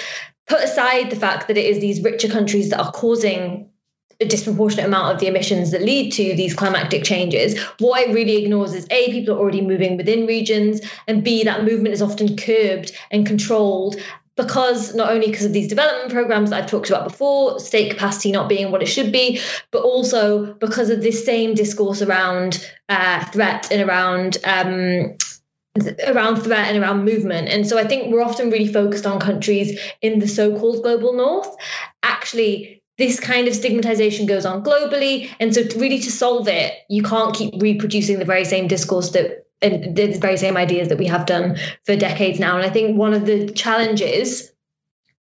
Put aside the fact that it is these richer countries that are causing a disproportionate amount of the emissions that lead to these climatic changes. What it really ignores is A, people are already moving within regions, and B, that movement is often curbed and controlled because not only because of these development programs I've talked about before, state capacity not being what it should be, but also because of this same discourse around uh, threat and around um, around threat and around movement. And so I think we're often really focused on countries in the so-called global north. Actually, this kind of stigmatization goes on globally. And so, really, to solve it, you can't keep reproducing the very same discourse that the very same ideas that we have done for decades now. And I think one of the challenges,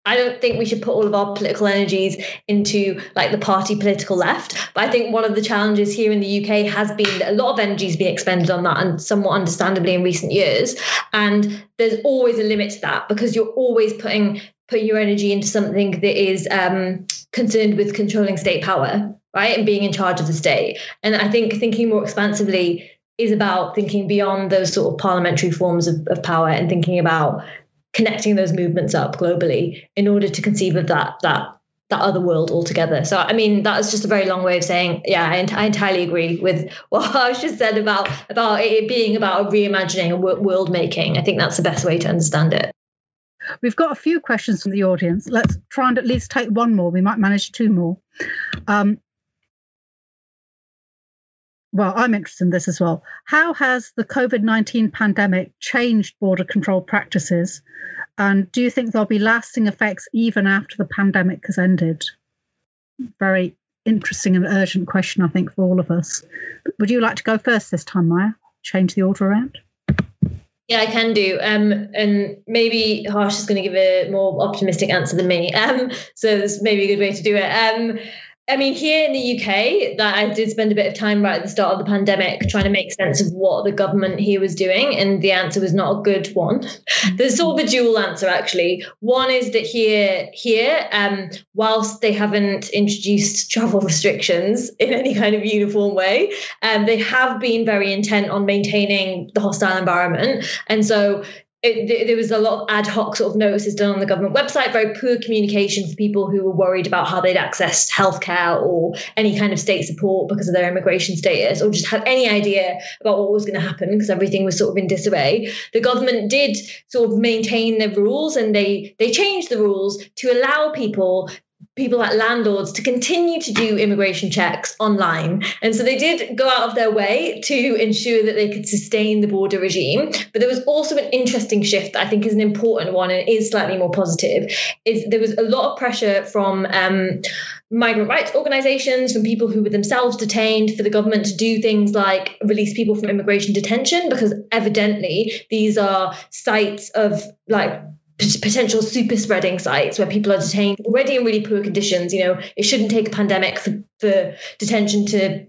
I don't think we should put all of our political energies into like the party political left. But I think one of the challenges here in the UK has been that a lot of energy is being expended on that and somewhat understandably in recent years. And there's always a limit to that because you're always putting putting your energy into something that is um, concerned with controlling state power, right? And being in charge of the state. And I think thinking more expansively is about thinking beyond those sort of parliamentary forms of, of power and thinking about connecting those movements up globally in order to conceive of that that that other world altogether. So, I mean, that is just a very long way of saying, yeah, I, I entirely agree with what I just said about about it being about reimagining and world making. I think that's the best way to understand it. We've got a few questions from the audience. Let's try and at least take one more. We might manage two more. Um, well, I'm interested in this as well. How has the COVID 19 pandemic changed border control practices? And do you think there'll be lasting effects even after the pandemic has ended? Very interesting and urgent question, I think, for all of us. Would you like to go first this time, Maya? Change the order around? Yeah, I can do. Um, and maybe Harsh is going to give a more optimistic answer than me. Um, so this may be a good way to do it. Um, I mean, here in the UK, that I did spend a bit of time right at the start of the pandemic trying to make sense of what the government here was doing, and the answer was not a good one. There's sort of a dual answer actually. One is that here, here, um, whilst they haven't introduced travel restrictions in any kind of uniform way, um, they have been very intent on maintaining the hostile environment, and so it, there was a lot of ad hoc sort of notices done on the government website, very poor communication for people who were worried about how they'd access healthcare or any kind of state support because of their immigration status or just had any idea about what was going to happen because everything was sort of in disarray. The government did sort of maintain the rules and they they changed the rules to allow people people like landlords to continue to do immigration checks online. And so they did go out of their way to ensure that they could sustain the border regime. But there was also an interesting shift that I think is an important one and is slightly more positive. Is there was a lot of pressure from um, migrant rights organizations, from people who were themselves detained, for the government to do things like release people from immigration detention, because evidently these are sites of like potential super spreading sites where people are detained already in really poor conditions. You know, it shouldn't take a pandemic for, for detention to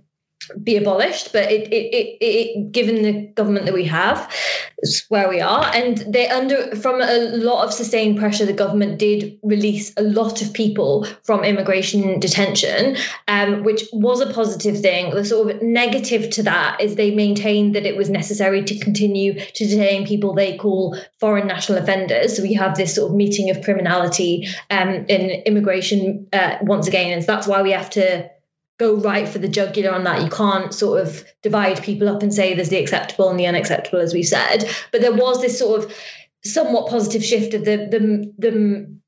be abolished, but it, it, it, it, given the government that we have, is where we are, and they under from a lot of sustained pressure, the government did release a lot of people from immigration detention, um, which was a positive thing. The sort of negative to that is they maintained that it was necessary to continue to detain people they call foreign national offenders. So we have this sort of meeting of criminality um, in immigration uh, once again, and so that's why we have to go right for the jugular on that. You can't sort of divide people up and say there's the acceptable and the unacceptable, as we said. But there was this sort of somewhat positive shift of the the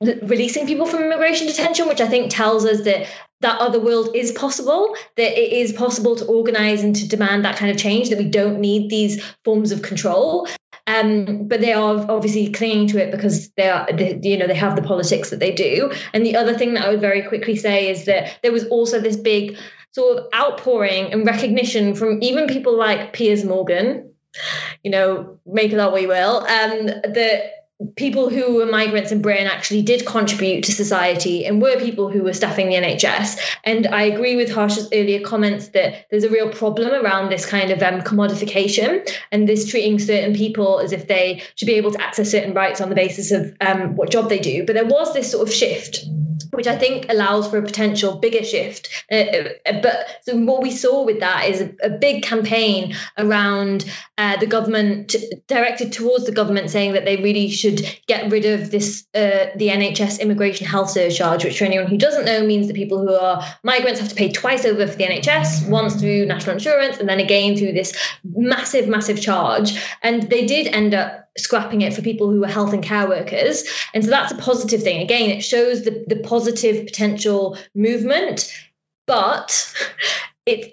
the releasing people from immigration detention, which I think tells us that that other world is possible, that it is possible to organize and to demand that kind of change, that we don't need these forms of control. Um, but they are obviously clinging to it because they are, they, you know, they have the politics that they do. And the other thing that I would very quickly say is that there was also this big sort of outpouring and recognition from even people like Piers Morgan, you know, make it that we will, um, that people who were migrants in Britain actually did contribute to society and were people who were staffing the NHS. And I agree with Harsha's earlier comments that there's a real problem around this kind of um, commodification and this treating certain people as if they should be able to access certain rights on the basis of um, what job they do. But there was this sort of shift which I think allows for a potential bigger shift. Uh, uh, but so what we saw with that is a, a big campaign around uh, the government directed towards the government saying that they really should get rid of this uh, the NHS immigration health surcharge, which for anyone who doesn't know means that people who are migrants have to pay twice over for the NHS, once through national insurance and then again through this massive, massive charge. And they did end up scrapping it for people who are health and care workers. And so that's a positive thing. Again, it shows the, the positive potential movement. But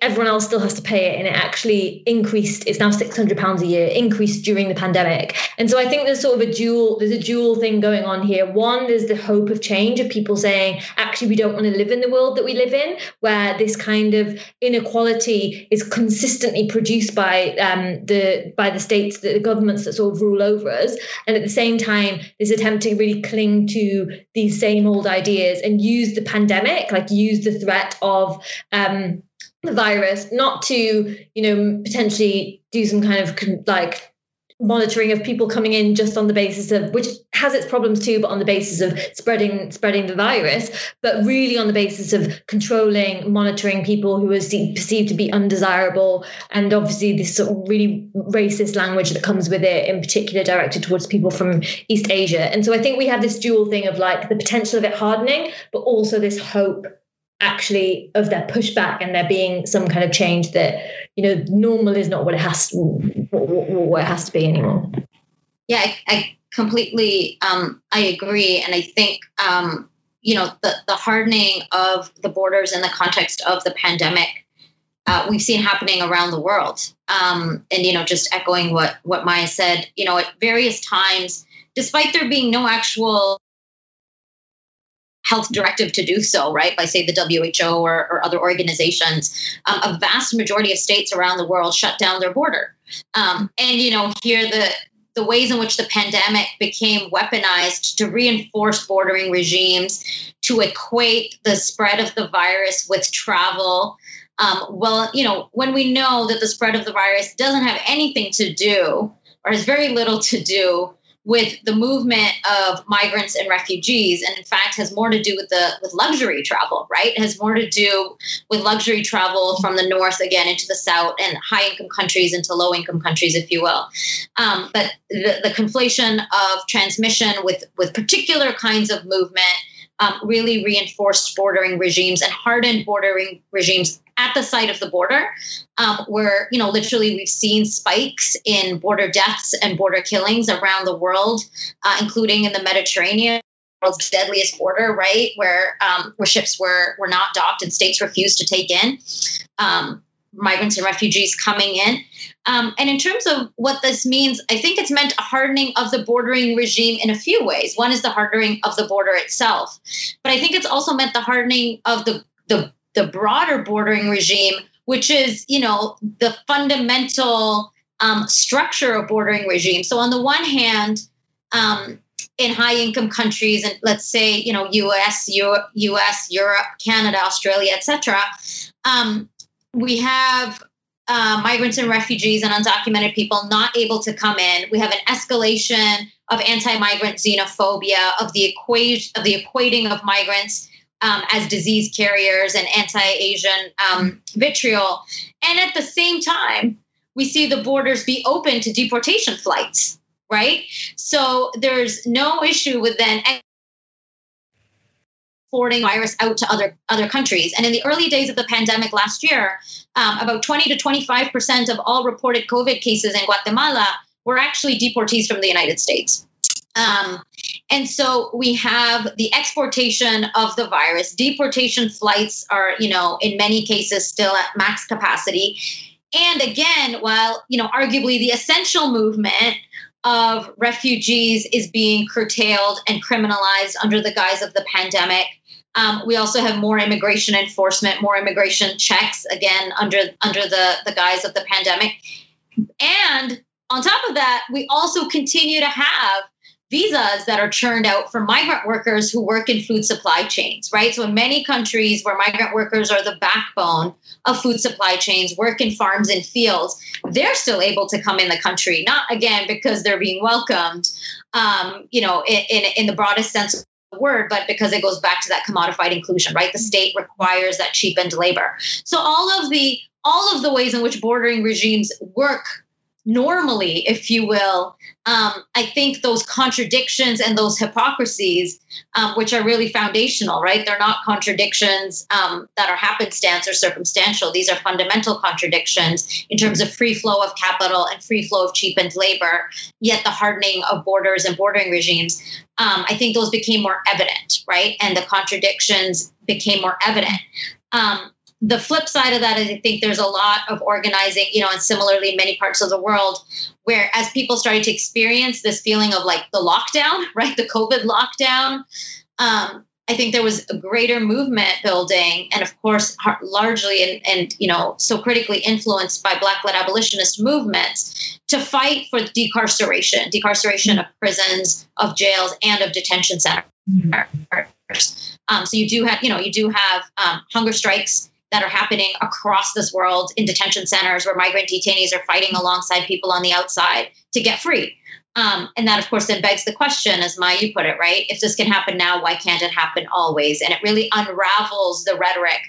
everyone else still has to pay it and it actually increased it's now 600 pounds a year increased during the pandemic. And so i think there's sort of a dual there's a dual thing going on here. One there's the hope of change of people saying actually we don't want to live in the world that we live in where this kind of inequality is consistently produced by um, the by the states the governments that sort of rule over us. And at the same time this attempt to really cling to these same old ideas and use the pandemic like use the threat of um, the virus, not to, you know, potentially do some kind of like monitoring of people coming in just on the basis of which has its problems too but on the basis of spreading spreading the virus but really on the basis of controlling monitoring people who are perceived to be undesirable and obviously this sort of really racist language that comes with it in particular directed towards people from east asia. And so i think we have this dual thing of like the potential of it hardening but also this hope actually of their pushback and there being some kind of change that you know normal is not what it has to, what, what it has to be anymore. Yeah i, I completely um, i agree. And i think um, you know the, the hardening of the borders in the context of the pandemic uh, we've seen happening around the world. Um, and you know just echoing what what maya said you know at various times despite there being no actual health directive to do so, right, by say the WHO or, or other organizations, um, a vast majority of states around the world shut down their border. Um, and, you know, here the the ways in which the pandemic became weaponized to reinforce bordering regimes, to equate the spread of the virus with travel. Um, well, you know, when we know that the spread of the virus doesn't have anything to do or has very little to do with the movement of migrants and refugees and in fact has more to do with the with luxury travel right? It has more to do with luxury travel from the north again into the south and high income countries into low income countries if you will. Um, but the, the conflation of transmission with with particular kinds of movement um, really reinforced bordering regimes and hardened bordering regimes at the site of the border, um, where you know literally we've seen spikes in border deaths and border killings around the world, uh, including in the Mediterranean. World's deadliest border, right, where um, where ships were were not docked and states refused to take in. Um, migrants and refugees coming in. Um, and in terms of what this means, I think it's meant a hardening of the bordering regime in a few ways. One is the hardening of the border itself, but I think it's also meant the hardening of the the, the broader bordering regime, which is you know the fundamental um, structure of bordering regime. So on the one hand. Um, in high income countries and let's say you know us Europe, us europe canada australia etc um, we have uh, migrants and refugees and undocumented people not able to come in. We have an escalation of anti-migrant xenophobia, of the of the equating of migrants um, as disease carriers and anti-Asian um, vitriol, and at the same time, we see the borders be open to deportation flights. Right, so there's no issue with then exporting virus out to other other countries. And in the early days of the pandemic last year, um, about 20 to 25 percent of all reported COVID cases in Guatemala were actually deportees from the United States. Um, and so we have the exportation of the virus. Deportation flights are, you know, in many cases still at max capacity. And again, while, you know, arguably the essential movement of refugees is being curtailed and criminalized under the guise of the pandemic. Um, we also have more immigration enforcement, more immigration checks, again under under the the guise of the pandemic. And on top of that, we also continue to have visas that are churned out for migrant workers who work in food supply chains, right? So, in many countries where migrant workers are the backbone of food supply chains, work in farms and fields, they're still able to come in the country, not again because they're being welcomed, um, you know, in, in, in the broadest sense of the word, but because it goes back to that commodified inclusion, right? The state requires that cheapened labor. So, all of the all of the ways in which bordering regimes work normally, if you will, um, I think those contradictions and those hypocrisies, um, which are really foundational, right? They're not contradictions um, that are happenstance or circumstantial. These are fundamental contradictions in terms of free flow of capital and free flow of cheapened labor, yet the hardening of borders and bordering regimes. Um, I think those became more evident, right? And the contradictions became more evident. Um, the flip side of that is I think there's a lot of organizing, you know, and similarly in many parts of the world, where as people started to experience this feeling of like the lockdown, right, the COVID lockdown, um, I think there was a greater movement building, and of course, largely and, and you know so critically influenced by Black-led abolitionist movements to fight for decarceration, decarceration of prisons, of jails, and of detention centers. Um, so you do have, you know, you do have um, hunger strikes that are happening across this world in detention centers where migrant detainees are fighting alongside people on the outside to get free. Um, and that, of course, then begs the question, as Maya you put it, right? If this can happen now, why can't it happen always? And it really unravels the rhetoric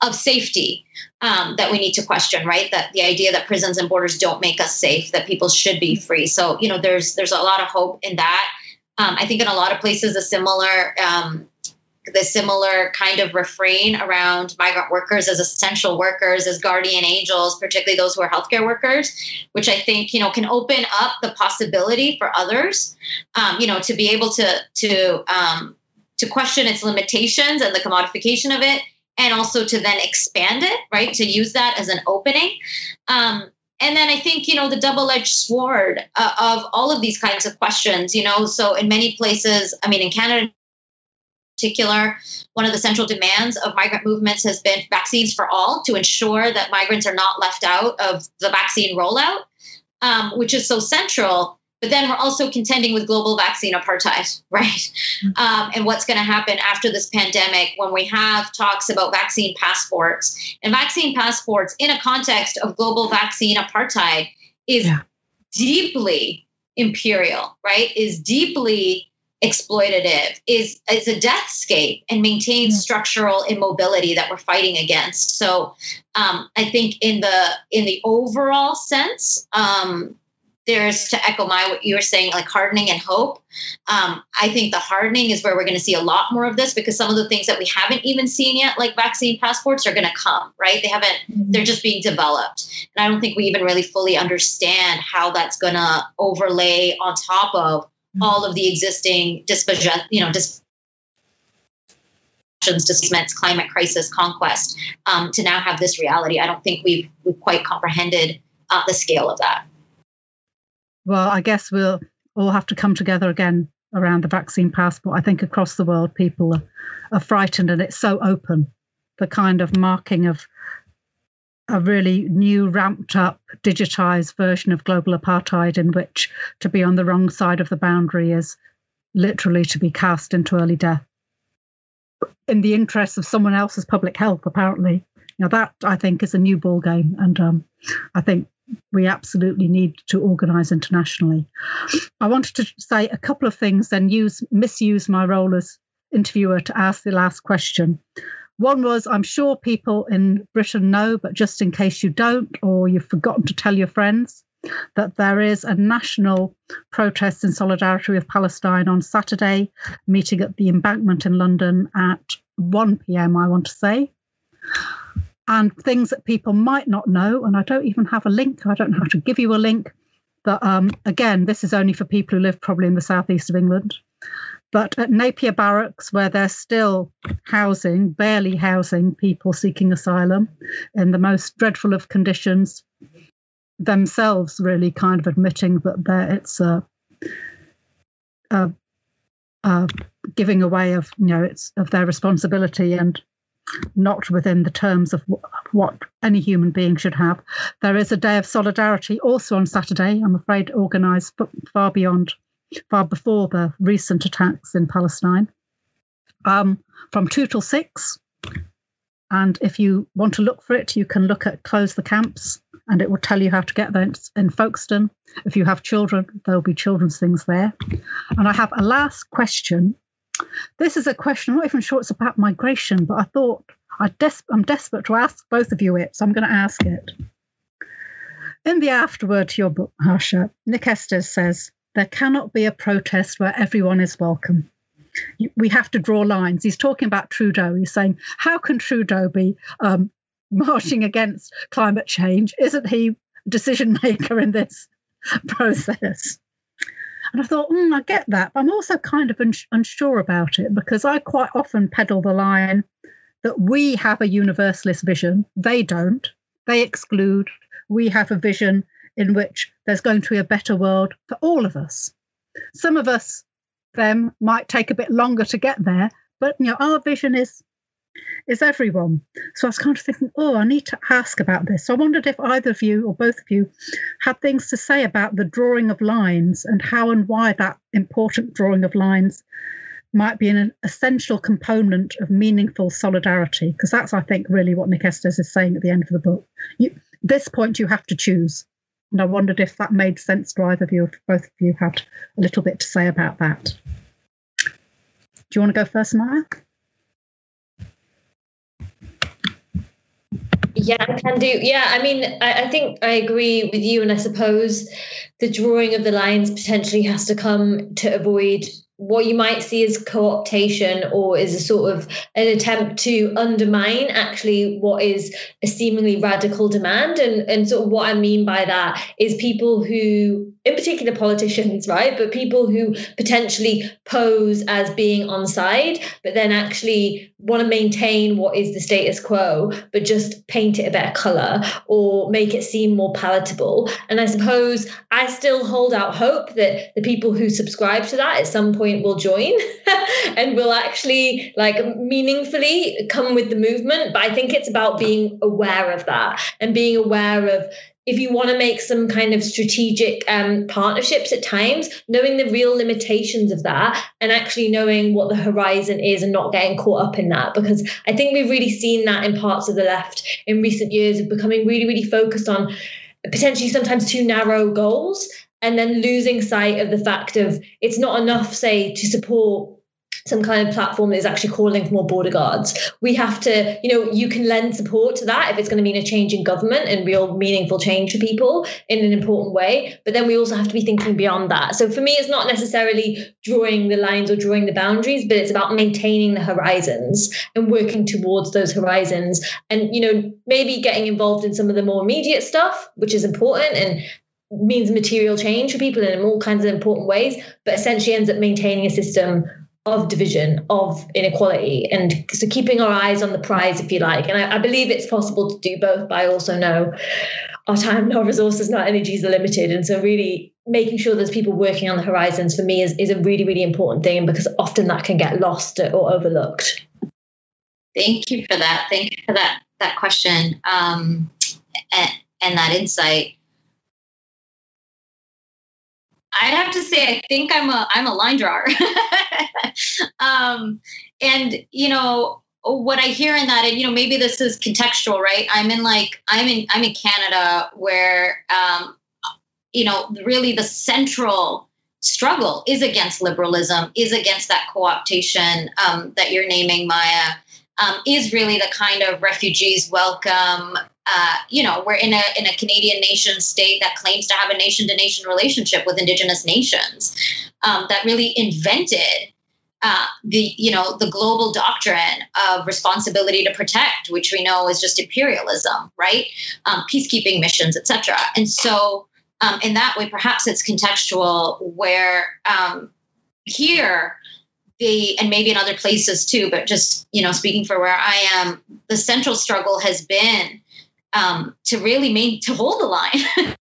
of safety um, that we need to question, right? That the idea that prisons and borders don't make us safe, that people should be free. So, you know, there's there's a lot of hope in that. Um, I think in a lot of places, a similar um, the similar kind of refrain around migrant workers as essential workers, as guardian angels, particularly those who are healthcare workers, which I think you know can open up the possibility for others, um, you know, to be able to to um, to question its limitations and the commodification of it, and also to then expand it, right? To use that as an opening. Um, and then I think you know the double-edged sword uh, of all of these kinds of questions. You know, so in many places, I mean, in Canada particular, one of the central demands of migrant movements has been vaccines for all to ensure that migrants are not left out of the vaccine rollout, um, which is so central. But then we're also contending with global vaccine apartheid, right? Mm-hmm. Um, and what's going to happen after this pandemic when we have talks about vaccine passports and vaccine passports in a context of global vaccine apartheid is yeah. deeply imperial, right? Is deeply exploitative is is a deathscape and maintains mm. structural immobility that we're fighting against so um, i think in the in the overall sense um, there's to echo Maya what you were saying like hardening and hope um, i think the hardening is where we're going to see a lot more of this because some of the things that we haven't even seen yet like vaccine passports are going to come right they haven't mm-hmm. they're just being developed and i don't think we even really fully understand how that's going to overlay on top of all of the existing you know, dis- disments, climate crisis, conquest, um, to now have this reality. I don't think we've we've quite comprehended uh, the scale of that. Well, I guess we'll all have to come together again around the vaccine passport. I think across the world, people are, are frightened, and it's so open. The kind of marking of a really new, ramped up, digitized version of global apartheid, in which to be on the wrong side of the boundary is literally to be cast into early death in the interests of someone else's public health, apparently. Now, that I think is a new ball game, and um, I think we absolutely need to organise internationally. I wanted to say a couple of things, then use misuse my role as interviewer to ask the last question. One was, I'm sure people in Britain know, but just in case you don't, or you've forgotten to tell your friends, that there is a national protest in solidarity with Palestine on Saturday, meeting at the embankment in London at 1 pm, I want to say. And things that people might not know, and I don't even have a link, I don't know how to give you a link. But um, again, this is only for people who live probably in the southeast of England. But at Napier Barracks, where they're still housing, barely housing people seeking asylum in the most dreadful of conditions, themselves really kind of admitting that it's a, a, a, giving away of you know it's of their responsibility and not within the terms of what any human being should have. There is a day of solidarity also on Saturday. I'm afraid organised far beyond far before the recent attacks in Palestine, um, from 2 till 6. And if you want to look for it, you can look at Close the Camps and it will tell you how to get there in Folkestone. If you have children, there'll be children's things there. And I have a last question. This is a question, I'm not even sure it's about migration, but I thought I des- I'm desperate to ask both of you it, so I'm going to ask it. In the afterword to your book, Harsha, Nick Estes says, there cannot be a protest where everyone is welcome. We have to draw lines. He's talking about Trudeau. He's saying, how can Trudeau be um, marching against climate change? Isn't he decision maker in this process? And I thought, mm, I get that. But I'm also kind of uns- unsure about it because I quite often peddle the line that we have a universalist vision. They don't. They exclude. We have a vision in which there's going to be a better world for all of us. Some of us, them, might take a bit longer to get there, but you know, our vision is is everyone. So I was kind of thinking, oh, I need to ask about this. So I wondered if either of you or both of you had things to say about the drawing of lines and how and why that important drawing of lines might be an essential component of meaningful solidarity, because that's, I think, really what Nick Estes is saying at the end of the book. You, this point, you have to choose. And I wondered if that made sense to either of you, if both of you had a little bit to say about that. Do you want to go first, Maya? Yeah, I can do. Yeah, I mean, I, I, think I agree with you, and I suppose the drawing of the lines potentially has to come to avoid what you might see as co-optation or is a sort of an attempt to undermine actually what is a seemingly radical demand. And and sort of what i mean by that is people who in particular politicians right but people who potentially pose as being on side but then actually want to maintain what is the status quo but just paint it a better color or make it seem more palatable and i suppose i still hold out hope that the people who subscribe to that at some point point will join and will actually like meaningfully come with the movement. But I think it's about being aware of that and being aware of if you want to make some kind of strategic um, partnerships at times, knowing the real limitations of that and actually knowing what the horizon is and not getting caught up in that. Because I think we've really seen that in parts of the left in recent years of becoming really, really focused on potentially sometimes too narrow goals and then losing sight of the fact of it's not enough, say, to support some kind of platform that is actually calling for more border guards. We have to, you know, you can lend support to that if it's going to mean a change in government and real meaningful change for people in an important way. But then we also have to be thinking beyond that. So for me, it's not necessarily drawing the lines or drawing the boundaries, but it's about maintaining the horizons and working towards those horizons. And, you know, maybe getting involved in some of the more immediate stuff, which is important and means material change for people in all kinds of important ways, but essentially ends up maintaining a system of division, of inequality, and so keeping our eyes on the prize, if you like. And I, I believe it's possible to do both, but I also know our time, our resources, our energies are limited. And so, really making sure there's people working on the horizons for me is, is a really, really important thing because often that can get lost or overlooked. Thank you for that. Thank you for that that question um, and, and that insight. I'd have to say I think I'm a I'm a line drawer. um, and you know what I hear in that, and you know maybe this is contextual, right? I'm in like I'm in I'm in Canada where um, you know really the central struggle is against liberalism, is against that co-optation um, that you're naming, Maya. Um, is really the kind of refugees welcome uh, you know, we're in a in a Canadian nation state that claims to have a nation to nation relationship with Indigenous nations um, that really invented uh, the you know the global doctrine of responsibility to protect, which we know is just imperialism, right? Um, peacekeeping missions, etc. And so, um, in that way, perhaps it's contextual. Where um, here, the and maybe in other places too, but just you know, speaking for where I am, the central struggle has been um, to really main to hold the line.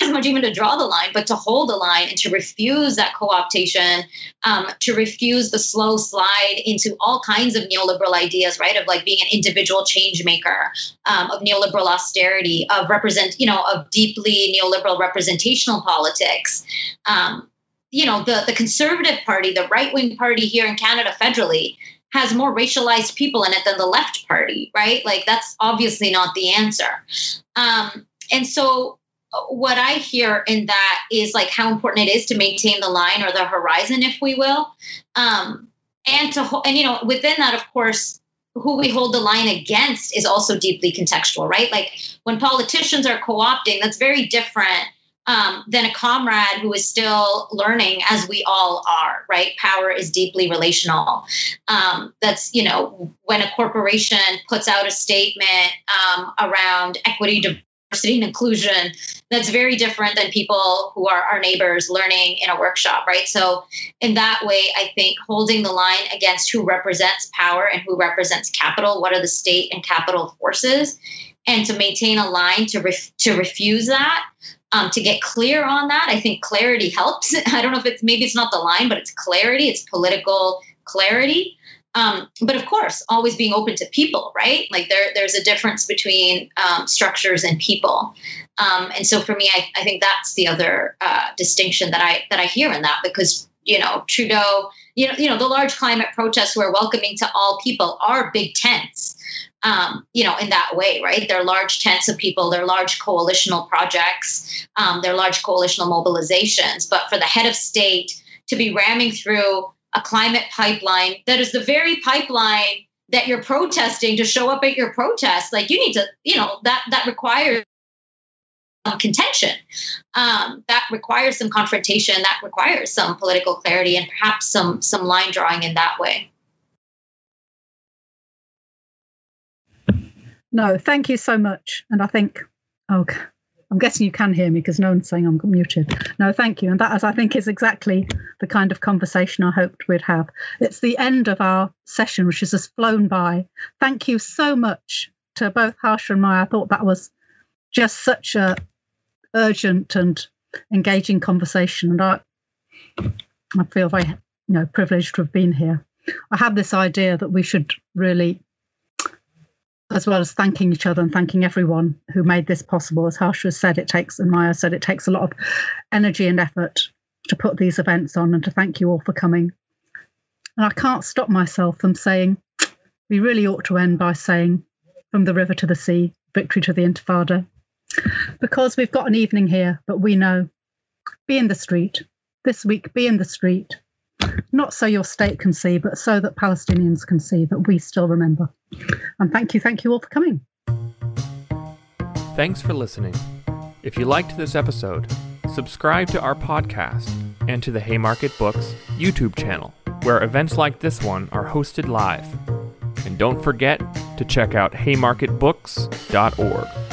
as much even to draw the line, but to hold the line and to refuse that co-optation, um, to refuse the slow slide into all kinds of neoliberal ideas, right? Of like being an individual change maker, um, of neoliberal austerity, of represent, you know, of deeply neoliberal representational politics. Um, you know, the the conservative party, the right wing party here in Canada federally, has more racialized people in it than the left party, right? Like that's obviously not the answer. Um, and so what I hear in that is like how important it is to maintain the line or the horizon, if we will, um, and to and you know within that, of course, who we hold the line against is also deeply contextual, right? Like when politicians are co-opting, that's very different um, than a comrade who is still learning, as we all are, right? Power is deeply relational. Um, that's you know when a corporation puts out a statement um, around equity, diversity and inclusion that's very different than people who are our neighbors learning in a workshop right so in that way i think holding the line against who represents power and who represents capital what are the state and capital forces and to maintain a line to ref- to refuse that um, to get clear on that i think clarity helps i don't know if it's maybe it's not the line but it's clarity it's political clarity um, but of course, always being open to people, right? Like there, there's a difference between um, structures and people. Um, and so for me, I, I think that's the other uh, distinction that I that I hear in that because you know Trudeau, you know, you know the large climate protests who are welcoming to all people are big tents. Um, you know, in that way, right? They're large tents of people, they're large coalitional projects, um, they're large coalitional mobilizations. But for the head of state to be ramming through a climate pipeline that is the very pipeline that you're protesting to show up at your protest like you need to you know that that requires contention um, that requires some confrontation that requires some political clarity and perhaps some some line drawing in that way no thank you so much and i think oh, I'm guessing you can hear me because no one's saying I'm muted. No, thank you. And that, as I think, is exactly the kind of conversation I hoped we'd have. It's the end of our session, which has just flown by. Thank you so much to both Harsha and Maya. I thought that was just such a urgent and engaging conversation, and I, I feel very, you know, privileged to have been here. I had this idea that we should really as well as thanking each other and thanking everyone who made this possible. As Harsha said, it takes, and Maya said, it takes a lot of energy and effort to put these events on and to thank you all for coming. And I can't stop myself from saying, we really ought to end by saying, from the river to the sea, victory to the Intifada. Because we've got an evening here, but we know, be in the street. This week, be in the street not so your state can see, but so that Palestinians can see that we still remember. And thank you, thank you all for coming. Thanks for listening. If you liked this episode, subscribe to our podcast and to the Haymarket Books YouTube channel, where events like this one are hosted live. And don't forget to check out haymarketbooks.org.